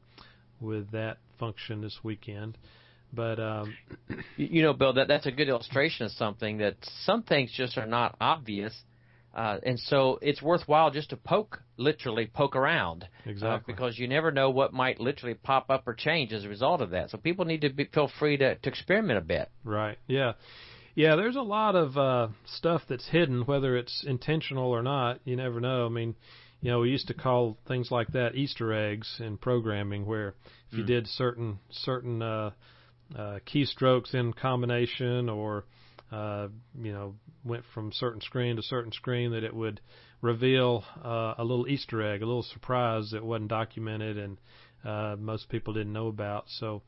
Speaker 1: with that function this weekend. But um,
Speaker 2: you know, Bill, that that's a good illustration of something that some things just are not obvious uh, and so it's worthwhile just to poke, literally poke around,
Speaker 1: uh, exactly, uh,
Speaker 2: because you never know what might literally pop up or change as a result of that. So people need to be, feel free to, to experiment a bit.
Speaker 1: Right. Yeah. Yeah. There's a lot of uh, stuff that's hidden, whether it's intentional or not. You never know. I mean, you know, we used to call things like that Easter eggs in programming, where if you mm. did certain certain uh, uh, keystrokes in combination or uh, you know, went from certain screen to certain screen that it would reveal uh, a little Easter egg, a little surprise that wasn't documented and uh, most people didn't know about. So,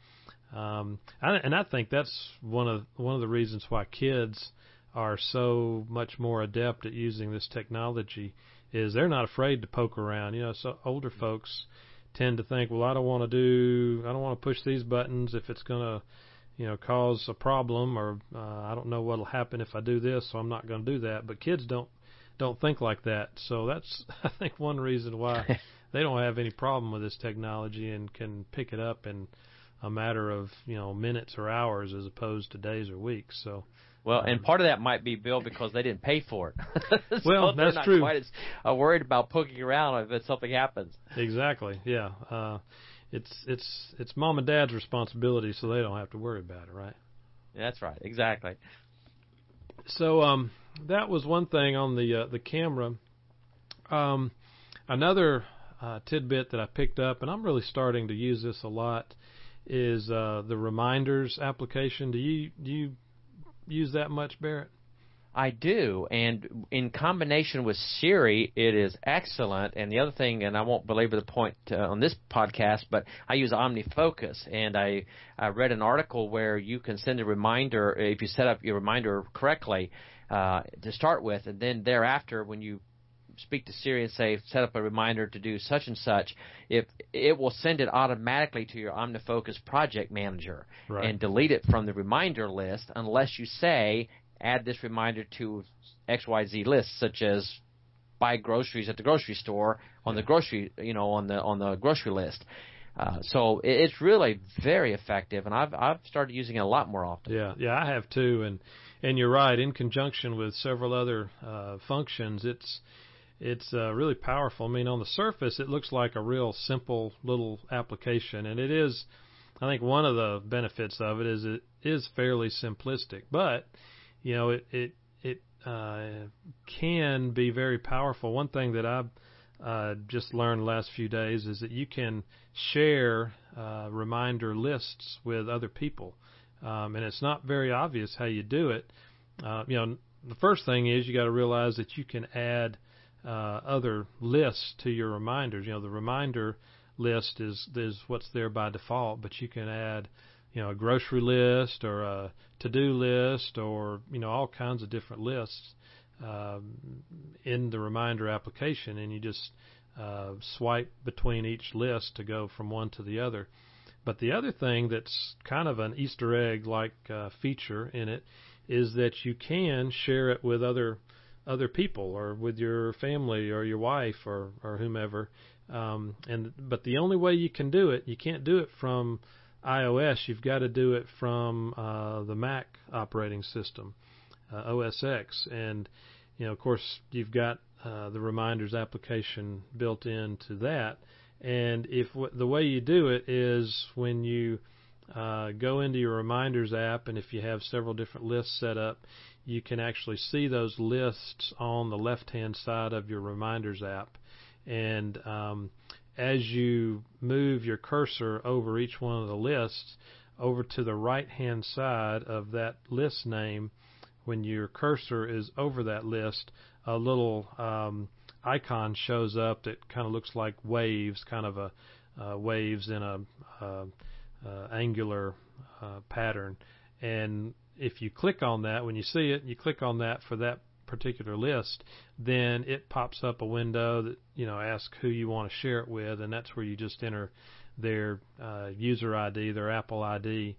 Speaker 1: um, I, and I think that's one of one of the reasons why kids are so much more adept at using this technology is they're not afraid to poke around. You know, so older folks tend to think, well, I don't want to do, I don't want to push these buttons if it's going to you know, cause a problem, or uh, I don't know what'll happen if I do this, so I'm not going to do that. But kids don't don't think like that, so that's *laughs* I think one reason why *laughs* they don't have any problem with this technology and can pick it up in a matter of you know minutes or hours as opposed to days or weeks. So.
Speaker 2: Well, and um, part of that might be Bill because they didn't pay for it. *laughs*
Speaker 1: so well, that's
Speaker 2: not
Speaker 1: true.
Speaker 2: Quite as uh, worried about poking around if something happens.
Speaker 1: Exactly. Yeah. Uh, it's it's it's mom and dad's responsibility, so they don't have to worry about it, right?
Speaker 2: That's right, exactly.
Speaker 1: So um, that was one thing on the uh, the camera. Um, another uh, tidbit that I picked up, and I'm really starting to use this a lot, is uh, the reminders application. Do you do you use that much, Barrett?
Speaker 2: I do, and in combination with Siri, it is excellent. And the other thing, and I won't belabor the point uh, on this podcast, but I use OmniFocus, and I, I read an article where you can send a reminder if you set up your reminder correctly uh, to start with, and then thereafter, when you speak to Siri and say set up a reminder to do such and such, if it will send it automatically to your OmniFocus project manager
Speaker 1: right.
Speaker 2: and delete it from the reminder list unless you say add this reminder to XYZ lists, such as buy groceries at the grocery store on the grocery, you know, on the on the grocery list. Uh, so it's really very effective, and I've I've started using it a lot more often.
Speaker 1: Yeah, yeah, I have too, and and you're right. In conjunction with several other uh, functions, it's it's uh, really powerful. I mean, on the surface, it looks like a real simple little application, and it is. I think one of the benefits of it is it is fairly simplistic, but you know it it it uh, can be very powerful. One thing that I've uh, just learned last few days is that you can share uh, reminder lists with other people, um, and it's not very obvious how you do it. Uh, you know, the first thing is you got to realize that you can add uh, other lists to your reminders. You know, the reminder list is is what's there by default, but you can add you know a grocery list or a to-do list or you know all kinds of different lists um, in the reminder application, and you just uh, swipe between each list to go from one to the other. But the other thing that's kind of an Easter egg like uh, feature in it is that you can share it with other other people or with your family or your wife or or whomever. Um, and but the only way you can do it, you can't do it from iOS. You've got to do it from uh, the Mac operating system, uh, OS X, and you know, of course, you've got uh, the reminders application built into that. And if w- the way you do it is when you uh, go into your reminders app, and if you have several different lists set up, you can actually see those lists on the left-hand side of your reminders app. And um, as you move your cursor over each one of the lists, over to the right-hand side of that list name, when your cursor is over that list, a little um, icon shows up that kind of looks like waves, kind of a uh, waves in a uh, uh, angular uh, pattern. And if you click on that, when you see it, you click on that for that particular list, then it pops up a window that you know asks who you want to share it with, and that's where you just enter their uh, user ID, their Apple ID,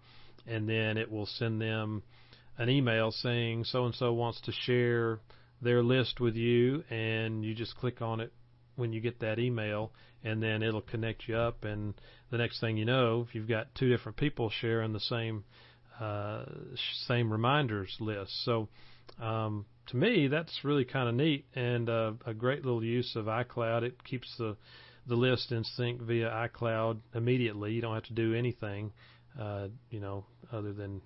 Speaker 1: and then it will send them an email saying so and so wants to share their list with you, and you just click on it when you get that email, and then it'll connect you up. And the next thing you know, if you've got two different people sharing the same uh, same reminders list, so um, to me that's really kind of neat and uh, a great little use of iCloud. It keeps the the list in sync via iCloud immediately. You don't have to do anything, uh, you know, other than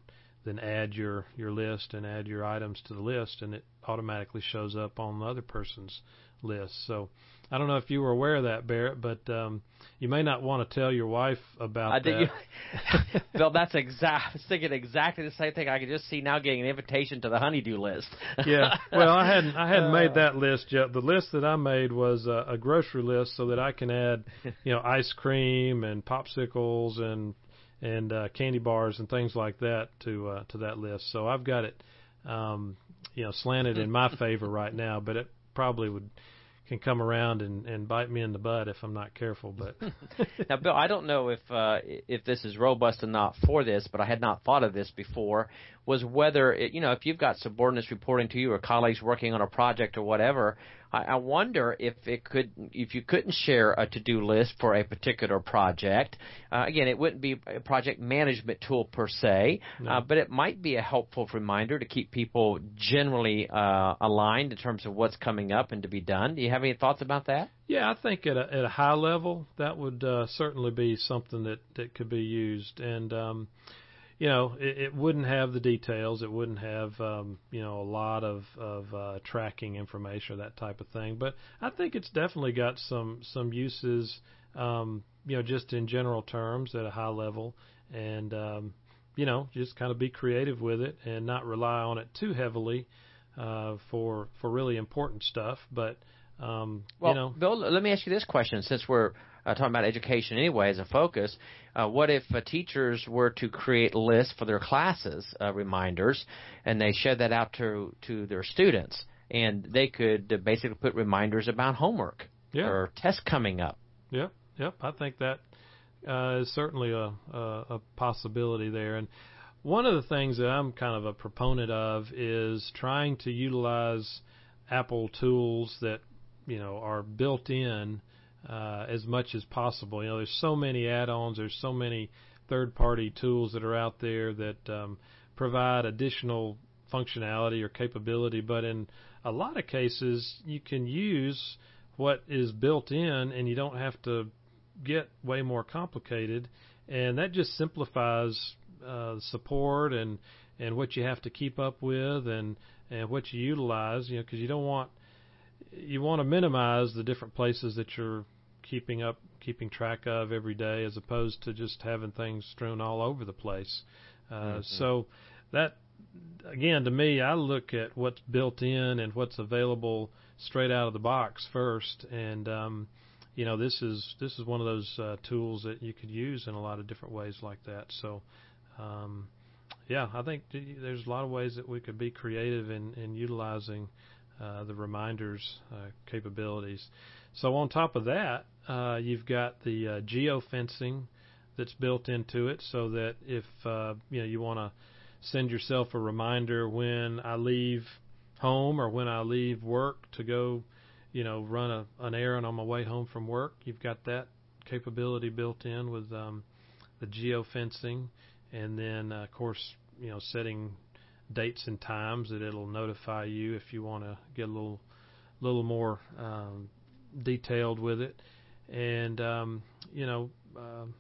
Speaker 1: then add your your list and add your items to the list, and it automatically shows up on the other person's list. So I don't know if you were aware of that, Barrett, but um, you may not want to tell your wife about
Speaker 2: I
Speaker 1: that.
Speaker 2: You, *laughs* Bill, that's exact. I was thinking exactly the same thing. I can just see now getting an invitation to the honeydew list. *laughs*
Speaker 1: yeah. Well, I hadn't I hadn't made that list yet. The list that I made was a, a grocery list so that I can add, you know, ice cream and popsicles and and uh, candy bars and things like that to uh, to that list. So I've got it, um, you know, slanted in my favor right now, but it probably would can come around and, and bite me in the butt if I'm not careful. But *laughs*
Speaker 2: now, Bill, I don't know if uh, if this is robust enough for this, but I had not thought of this before. Was whether it, you know if you've got subordinates reporting to you or colleagues working on a project or whatever, I, I wonder if it could, if you couldn't share a to-do list for a particular project. Uh, again, it wouldn't be a project management tool per se, no. uh, but it might be a helpful reminder to keep people generally uh, aligned in terms of what's coming up and to be done. Do you have any thoughts about that?
Speaker 1: Yeah, I think at a, at a high level that would uh, certainly be something that that could be used and. Um, you know, it, it wouldn't have the details. It wouldn't have, um, you know, a lot of of uh, tracking information or that type of thing. But I think it's definitely got some some uses, um, you know, just in general terms at a high level, and um, you know, just kind of be creative with it and not rely on it too heavily uh, for for really important stuff. But um,
Speaker 2: well,
Speaker 1: you know,
Speaker 2: Bill, let me ask you this question: since we're uh, talking about education anyway as a focus, uh, what if uh, teachers were to create lists for their classes, uh, reminders, and they share that out to to their students, and they could uh, basically put reminders about homework
Speaker 1: yeah.
Speaker 2: or tests coming up.
Speaker 1: Yep, yep. I think that uh, is certainly a, a a possibility there, and one of the things that I'm kind of a proponent of is trying to utilize Apple tools that you know are built in uh, as much as possible. You know, there's so many add-ons, there's so many third-party tools that are out there that um, provide additional functionality or capability, but in a lot of cases, you can use what is built in, and you don't have to get way more complicated, and that just simplifies uh, support and and what you have to keep up with and and what you utilize. You know, because you don't want you want to minimize the different places that you're keeping up keeping track of every day as opposed to just having things strewn all over the place. Uh, mm-hmm. So that again to me, I look at what's built in and what's available straight out of the box first, and um, you know this is this is one of those uh, tools that you could use in a lot of different ways like that. So. Um, yeah, I think there's a lot of ways that we could be creative in, in utilizing uh, the reminders uh, capabilities. So on top of that, uh, you've got the uh, geofencing that's built into it, so that if uh, you know you want to send yourself a reminder when I leave home or when I leave work to go, you know, run a, an errand on my way home from work, you've got that capability built in with um, the geofencing, and then uh, of course you know setting dates and times that it'll notify you if you want to get a little little more um, detailed with it, and um, you know. Um,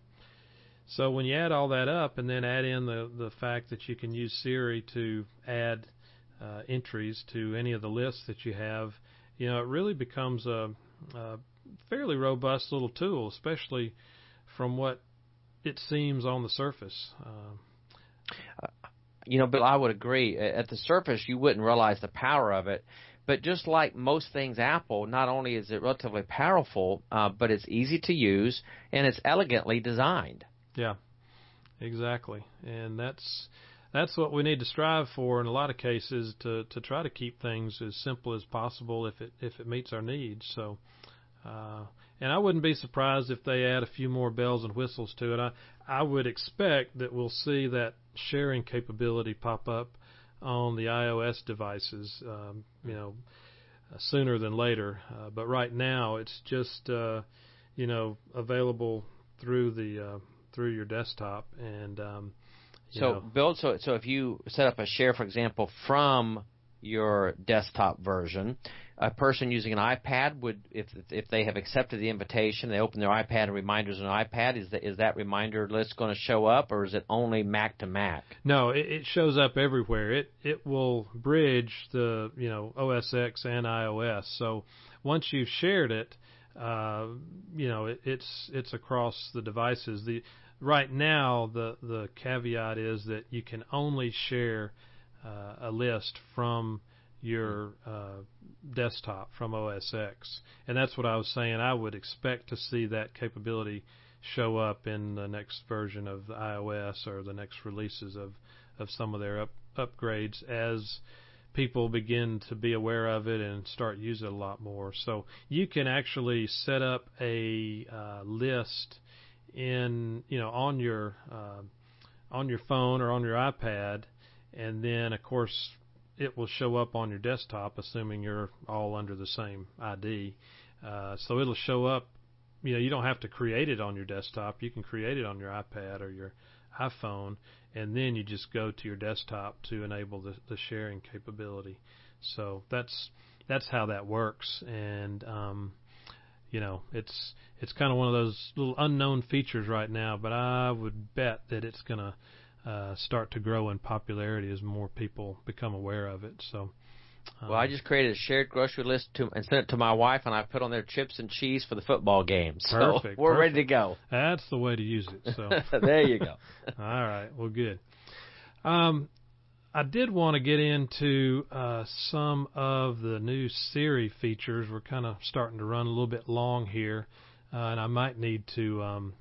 Speaker 1: so when you add all that up and then add in the the fact that you can use Siri to add uh, entries to any of the lists that you have, you know, it really becomes a, a fairly robust little tool, especially from what it seems on the surface.
Speaker 2: Uh, you know, Bill, I would agree. At the surface, you wouldn't realize the power of it. But just like most things Apple, not only is it relatively powerful, uh, but it's easy to use and it's elegantly designed.
Speaker 1: Yeah, exactly. And that's that's what we need to strive for in a lot of cases to to try to keep things as simple as possible if it if it meets our needs. So. Uh, and I wouldn't be surprised if they add a few more bells and whistles to it. I I would expect that we'll see that sharing capability pop up on the iOS devices, um, you know, sooner than later. Uh, but right now, it's just uh, you know available through the uh, through your desktop and. Um,
Speaker 2: so know. build so so if you set up a share, for example, from your desktop version, a person using an iPad would, if if they have accepted the invitation, they open their iPad and reminders on iPad. Is that is that reminder list going to show up, or is it only Mac to Mac?
Speaker 1: No, it, it shows up everywhere. It it will bridge the you know OS X and iOS. So once you've shared it, uh, you know it, it's it's across the devices. The right now the the caveat is that you can only share uh, a list from your uh, desktop from OS X. And that's what I was saying. I would expect to see that capability show up in the next version of the iOS or the next releases of, of some of their up, upgrades as people begin to be aware of it and start using it a lot more. So you can actually set up a uh, list in you know on your uh, on your phone or on your iPad, and then of course it will show up on your desktop, assuming you're all under the same ID. Uh, so it'll show up. You know, you don't have to create it on your desktop. You can create it on your iPad or your iPhone, and then you just go to your desktop to enable the, the sharing capability. So that's that's how that works, and um, you know, it's it's kind of one of those little unknown features right now. But I would bet that it's gonna uh, start to grow in popularity as more people become aware of it. So.
Speaker 2: Um, well, I just created a shared grocery list to, and sent it to my wife, and I put on there chips and cheese for the football game. So
Speaker 1: perfect.
Speaker 2: We're
Speaker 1: perfect.
Speaker 2: ready to go.
Speaker 1: That's the way to use it. So *laughs*
Speaker 2: there you go. *laughs*
Speaker 1: All right. Well, good. Um, I did want to get into uh, some of the new Siri features. We're kind of starting to run a little bit long here, uh, and I might need to um,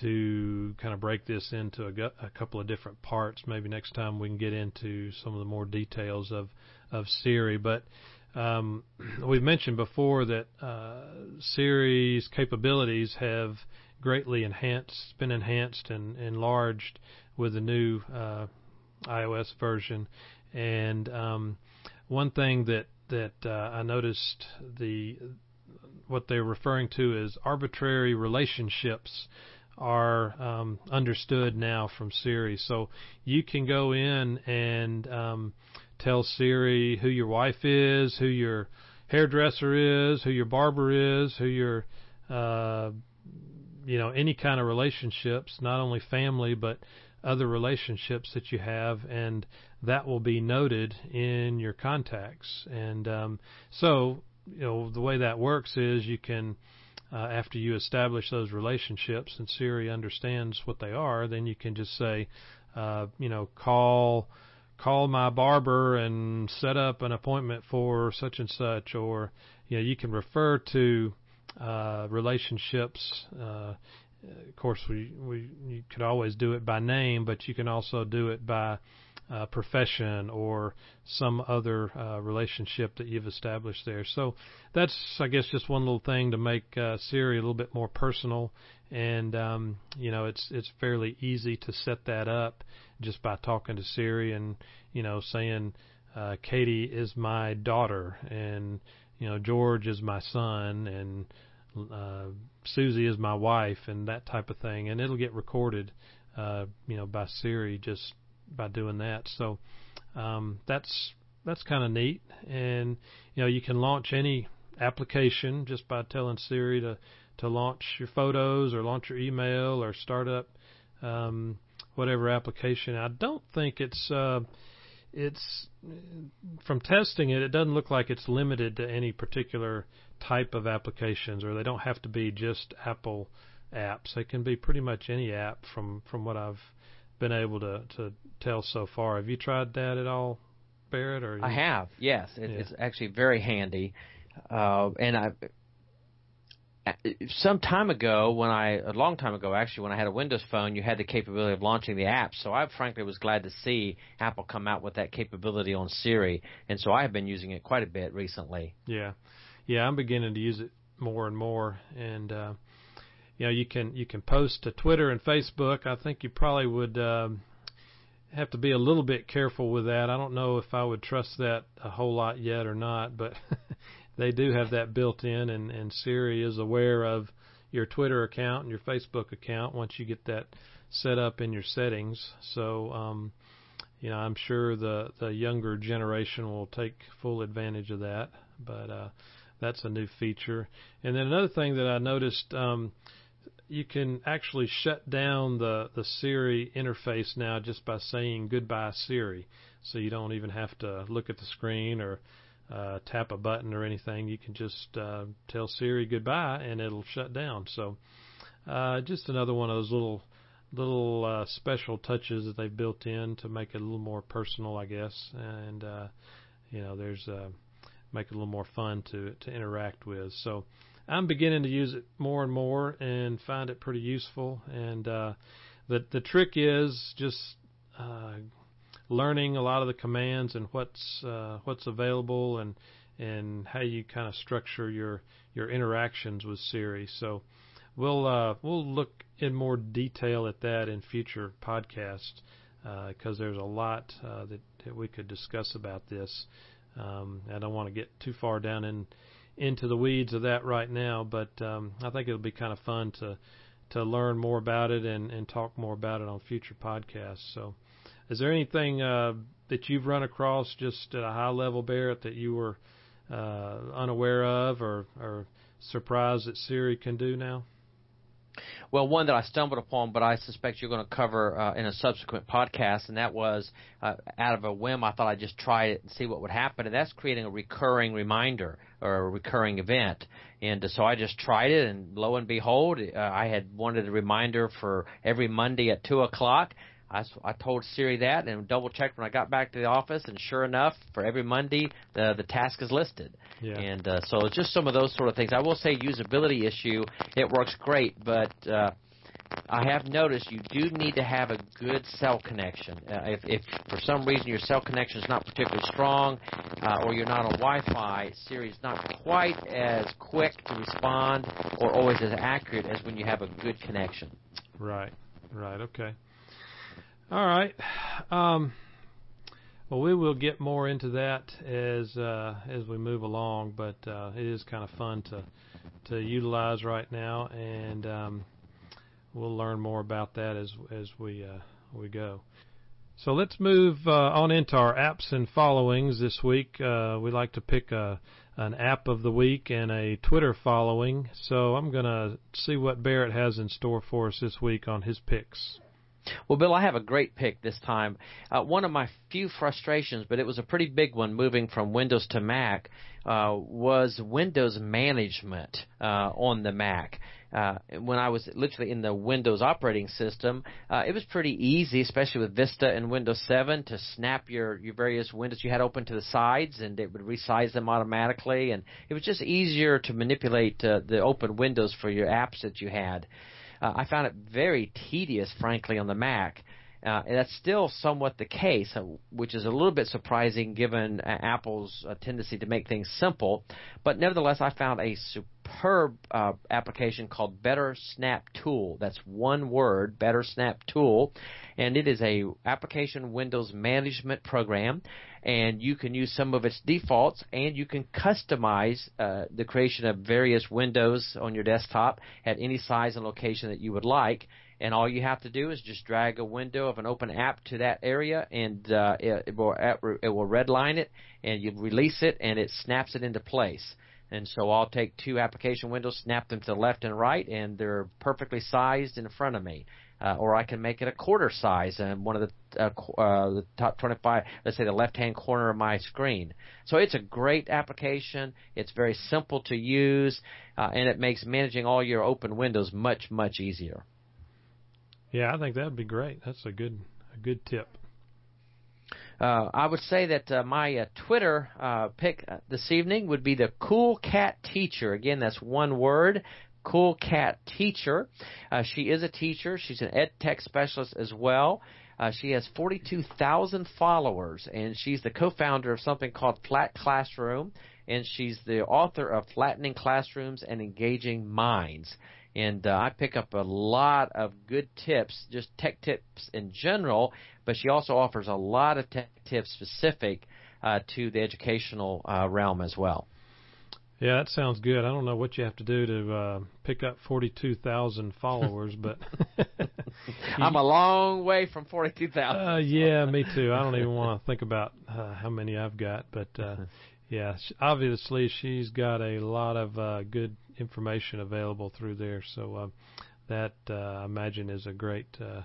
Speaker 1: to kind of break this into a, a, couple of different parts. Maybe next time we can get into some of the more details of of Siri. But um, *clears throat* we've mentioned before that uh, Siri's capabilities have greatly enhanced, been enhanced and enlarged with the new uh, iOS version. And um, one thing that that uh, I noticed the what they're referring to is arbitrary relationships are um, understood now from Siri. So you can go in and um, tell Siri who your wife is, who your hairdresser is, who your barber is, who your uh, you know any kind of relationships, not only family but other relationships that you have, and that will be noted in your contacts. And um, so, you know, the way that works is you can, uh, after you establish those relationships and Siri understands what they are, then you can just say, uh, you know, call call my barber and set up an appointment for such and such, or you know, you can refer to uh, relationships. Uh, of course, we we you could always do it by name, but you can also do it by uh, profession or some other uh, relationship that you've established there. So that's, I guess, just one little thing to make uh, Siri a little bit more personal. And um, you know, it's it's fairly easy to set that up just by talking to Siri and you know saying, uh, Katie is my daughter, and you know George is my son, and uh, Susie is my wife, and that type of thing, and it'll get recorded, uh, you know, by Siri just by doing that. So um, that's that's kind of neat, and you know you can launch any application just by telling Siri to to launch your photos or launch your email or start up um, whatever application. I don't think it's uh, it's from testing it. It doesn't look like it's limited to any particular type of applications, or they don't have to be just Apple apps. They can be pretty much any app from from what I've been able to to tell so far. Have you tried that at all, Barrett? Or
Speaker 2: I have. Yes, it, yeah. it's actually very handy. Uh, and I some time ago when I a long time ago actually when I had a Windows phone you had the capability of launching the app so I frankly was glad to see Apple come out with that capability on Siri and so I have been using it quite a bit recently.
Speaker 1: Yeah. Yeah, I'm beginning to use it more and more and uh you know you can you can post to Twitter and Facebook. I think you probably would um have to be a little bit careful with that. I don't know if I would trust that a whole lot yet or not, but *laughs* they do have that built in, and, and Siri is aware of your Twitter account and your Facebook account once you get that set up in your settings. So, um, you know, I'm sure the the younger generation will take full advantage of that. But uh, that's a new feature. And then another thing that I noticed. Um, you can actually shut down the, the Siri interface now just by saying goodbye Siri. So you don't even have to look at the screen or uh, tap a button or anything. You can just uh, tell Siri goodbye and it'll shut down. So uh, just another one of those little little uh, special touches that they've built in to make it a little more personal, I guess. And uh, you know, there's uh, make it a little more fun to to interact with. So I'm beginning to use it more and more and find it pretty useful. And uh, the the trick is just uh, learning a lot of the commands and what's uh, what's available and and how you kind of structure your your interactions with Siri. So we'll uh, we'll look in more detail at that in future podcasts because uh, there's a lot uh, that, that we could discuss about this. Um, I don't want to get too far down in into the weeds of that right now, but um, I think it'll be kind of fun to to learn more about it and, and talk more about it on future podcasts. So, is there anything uh, that you've run across just at a high level, Barrett, that you were uh, unaware of or, or surprised that Siri can do now?
Speaker 2: Well, one that I stumbled upon, but I suspect you're going to cover uh, in a subsequent podcast, and that was uh, out of a whim. I thought I'd just try it and see what would happen, and that's creating a recurring reminder or a recurring event. And uh, so I just tried it, and lo and behold, uh, I had wanted a reminder for every Monday at two o'clock. I, I told Siri that and double checked when I got back to the office, and sure enough, for every Monday, the the task is listed.
Speaker 1: Yeah.
Speaker 2: And uh, so it's just some of those sort of things. I will say usability issue. It works great, but uh, I have noticed you do need to have a good cell connection. Uh, if, if for some reason your cell connection is not particularly strong, uh, or you're not on Wi-Fi, Siri is not quite as quick to respond or always as accurate as when you have a good connection.
Speaker 1: Right. Right. Okay. All right. Um, well, we will get more into that as uh, as we move along, but uh, it is kind of fun to to utilize right now, and um, we'll learn more about that as as we uh, we go. So let's move uh, on into our apps and followings this week. Uh, we like to pick a, an app of the week and a Twitter following. So I'm going to see what Barrett has in store for us this week on his picks.
Speaker 2: Well, Bill, I have a great pick this time. Uh, one of my few frustrations, but it was a pretty big one moving from Windows to Mac, uh, was Windows management uh, on the Mac. Uh, when I was literally in the Windows operating system, uh, it was pretty easy, especially with Vista and Windows 7, to snap your, your various windows you had open to the sides, and it would resize them automatically. And it was just easier to manipulate uh, the open windows for your apps that you had. I found it very tedious, frankly, on the Mac. Uh, and that's still somewhat the case, uh, which is a little bit surprising given uh, Apple's uh, tendency to make things simple. But nevertheless, I found a superb uh, application called Better Snap Tool. That's one word, Better Snap Tool, and it is a application Windows management program. And you can use some of its defaults, and you can customize uh, the creation of various windows on your desktop at any size and location that you would like and all you have to do is just drag a window of an open app to that area, and uh, it, will it will redline it, and you release it, and it snaps it into place. And so I'll take two application windows, snap them to the left and right, and they're perfectly sized in front of me. Uh, or I can make it a quarter size and one of the uh, uh, the top 25, let's say the left-hand corner of my screen. So it's a great application. It's very simple to use, uh, and it makes managing all your open windows much much easier.
Speaker 1: Yeah, I think that'd be great. That's a good a good tip.
Speaker 2: Uh, I would say that uh, my uh, Twitter uh, pick uh, this evening would be the Cool Cat Teacher. Again, that's one word. Cool Cat Teacher. Uh, she is a teacher. She's an ed tech specialist as well. she has 42,000 followers, and she's the co-founder of something called Flat Classroom, and she's the author of Flattening Classrooms and Engaging Minds and uh, I pick up a lot of good tips, just tech tips in general. But she also offers a lot of tech tips specific uh, to the educational uh, realm as well.
Speaker 1: Yeah, that sounds good. I don't know what you have to do to uh, pick up 42,000 *laughs* followers, but *laughs*
Speaker 2: I'm a long way from 42,000.
Speaker 1: Uh, yeah, me too. I don't even want to *laughs* think about uh, how many I've got, but uh, yeah, obviously she's got a lot of uh, good information available through there. So uh, that uh, I imagine is a great uh,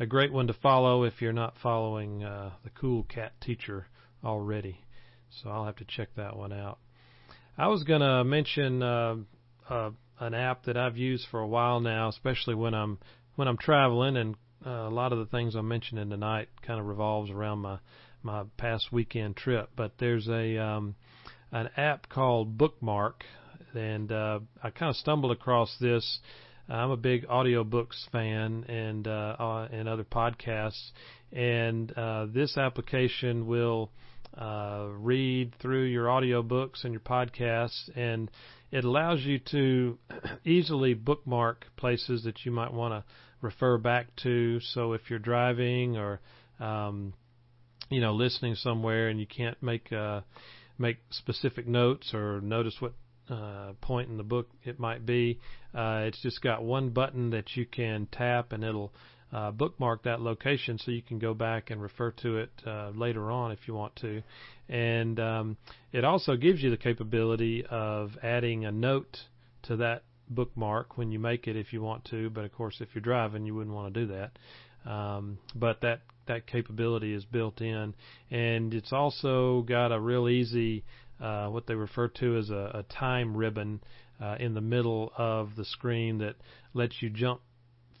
Speaker 1: a great one to follow if you're not following uh, the Cool Cat Teacher already. So I'll have to check that one out. I was going to mention uh, uh, an app that I've used for a while now, especially when I'm when I'm traveling, and uh, a lot of the things I'm mentioning tonight kind of revolves around my my past weekend trip. But there's a um, an app called Bookmark and uh, I kind of stumbled across this. I'm a big audiobooks fan and uh, uh, and other podcasts, and uh, this application will uh, read through your audiobooks and your podcasts, and it allows you to *clears throat* easily bookmark places that you might want to refer back to. So if you're driving or um, you know listening somewhere and you can't make uh, make specific notes or notice what uh, point in the book it might be. Uh, it's just got one button that you can tap and it'll uh, bookmark that location so you can go back and refer to it uh, later on if you want to. And um, it also gives you the capability of adding a note to that bookmark when you make it if you want to. But of course, if you're driving, you wouldn't want to do that. Um, but that that capability is built in, and it's also got a real easy uh, what they refer to as a, a time ribbon uh, in the middle of the screen that lets you jump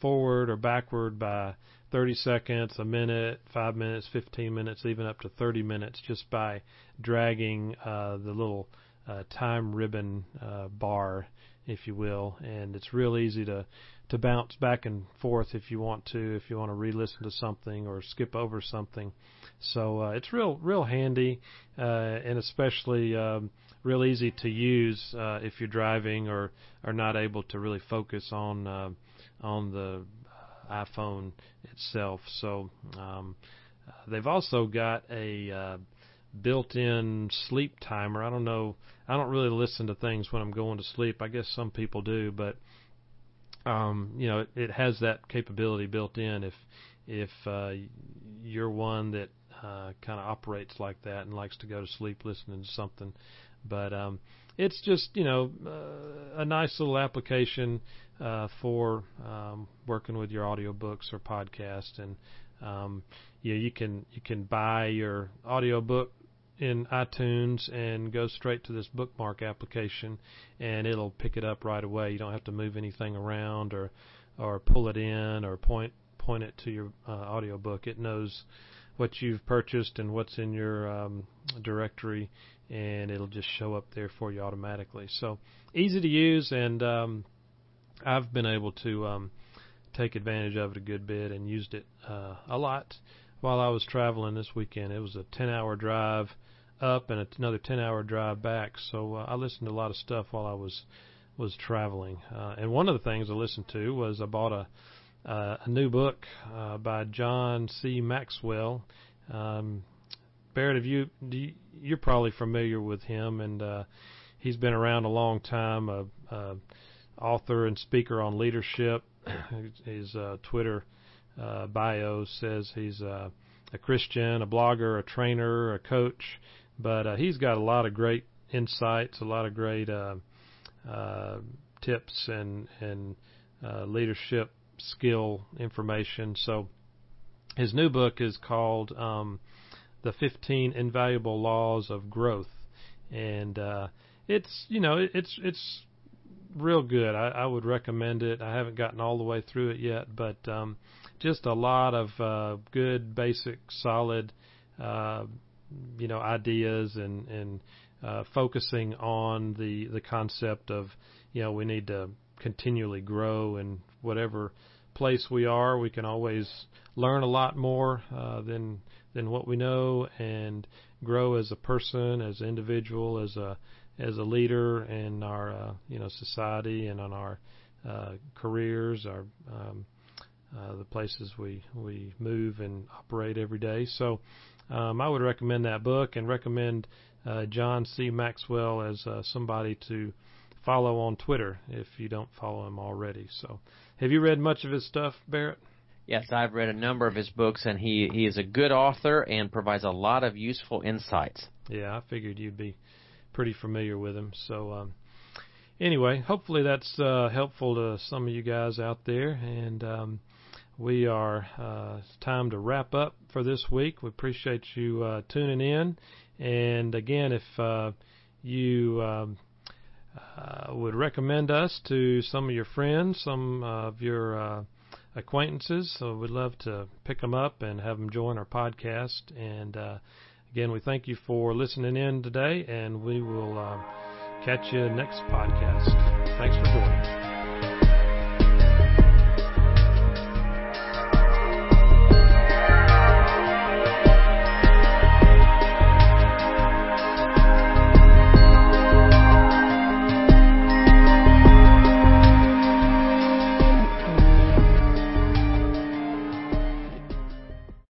Speaker 1: forward or backward by 30 seconds, a minute, 5 minutes, 15 minutes, even up to 30 minutes just by dragging uh, the little uh, time ribbon uh, bar, if you will. And it's real easy to to bounce back and forth if you want to, if you want to re-listen to something or skip over something. So uh, it's real, real handy, uh, and especially um, real easy to use uh, if you're driving or are not able to really focus on uh, on the iPhone itself. So um, they've also got a uh, built-in sleep timer. I don't know. I don't really listen to things when I'm going to sleep. I guess some people do, but um, you know, it, it has that capability built in. If if uh, you're one that uh, kind of operates like that and likes to go to sleep listening to something. But um, it's just you know uh, a nice little application uh, for um, working with your audiobooks or podcast, and um, you you can you can buy your audiobook in iTunes and go straight to this bookmark application, and it'll pick it up right away. You don't have to move anything around or or pull it in or point point it to your uh, audiobook. It knows what you've purchased and what's in your um, directory, and it'll just show up there for you automatically. So easy to use, and um, I've been able to um, take advantage of it a good bit and used it uh, a lot while I was traveling this weekend. It was a 10 hour drive up and another 10 hour drive back. So uh, I listened to a lot of stuff while I was was traveling. Uh, and one of the things I listened to was I bought a uh, a new book uh, by John C. Maxwell. Um, Barrett, have you, you you're probably familiar with him, and uh, he's been around a long time. A, author and speaker on leadership. *clears throat* His uh, Twitter uh, bio says he's uh, a Christian, a blogger, a trainer, a coach, but uh, he's got a lot of great insights, a lot of great uh, uh, tips and and uh, leadership skill information. So his new book is called um, "The 15 Invaluable Laws of Growth," and uh, it's you know it's it's real good. I, I would recommend it. I haven't gotten all the way through it yet, but um, just a lot of uh, good, basic, solid, uh, you know, ideas and and uh, focusing on the the concept of you know we need to continually grow in whatever place we are. We can always learn a lot more uh, than than what we know and grow as a person, as an individual, as a as a leader in our uh, you know society and on our uh, careers, our um, uh, the places we we move and operate every day. So um, I would recommend that book and recommend uh, John C. Maxwell as uh, somebody to follow on Twitter if you don't follow him already. So have you read much of his stuff, Barrett?
Speaker 2: Yes, I've read a number of his books, and he, he is a good author and provides a lot of useful insights.
Speaker 1: Yeah, I figured you'd be pretty familiar with him. So, um, anyway, hopefully that's uh, helpful to some of you guys out there. And um, we are uh, time to wrap up for this week. We appreciate you uh, tuning in. And again, if uh, you um, uh, would recommend us to some of your friends, some of your uh, acquaintances, so we'd love to pick them up and have them join our podcast. And uh, Again, we thank you for listening in today, and we will uh, catch you next podcast. Thanks for joining.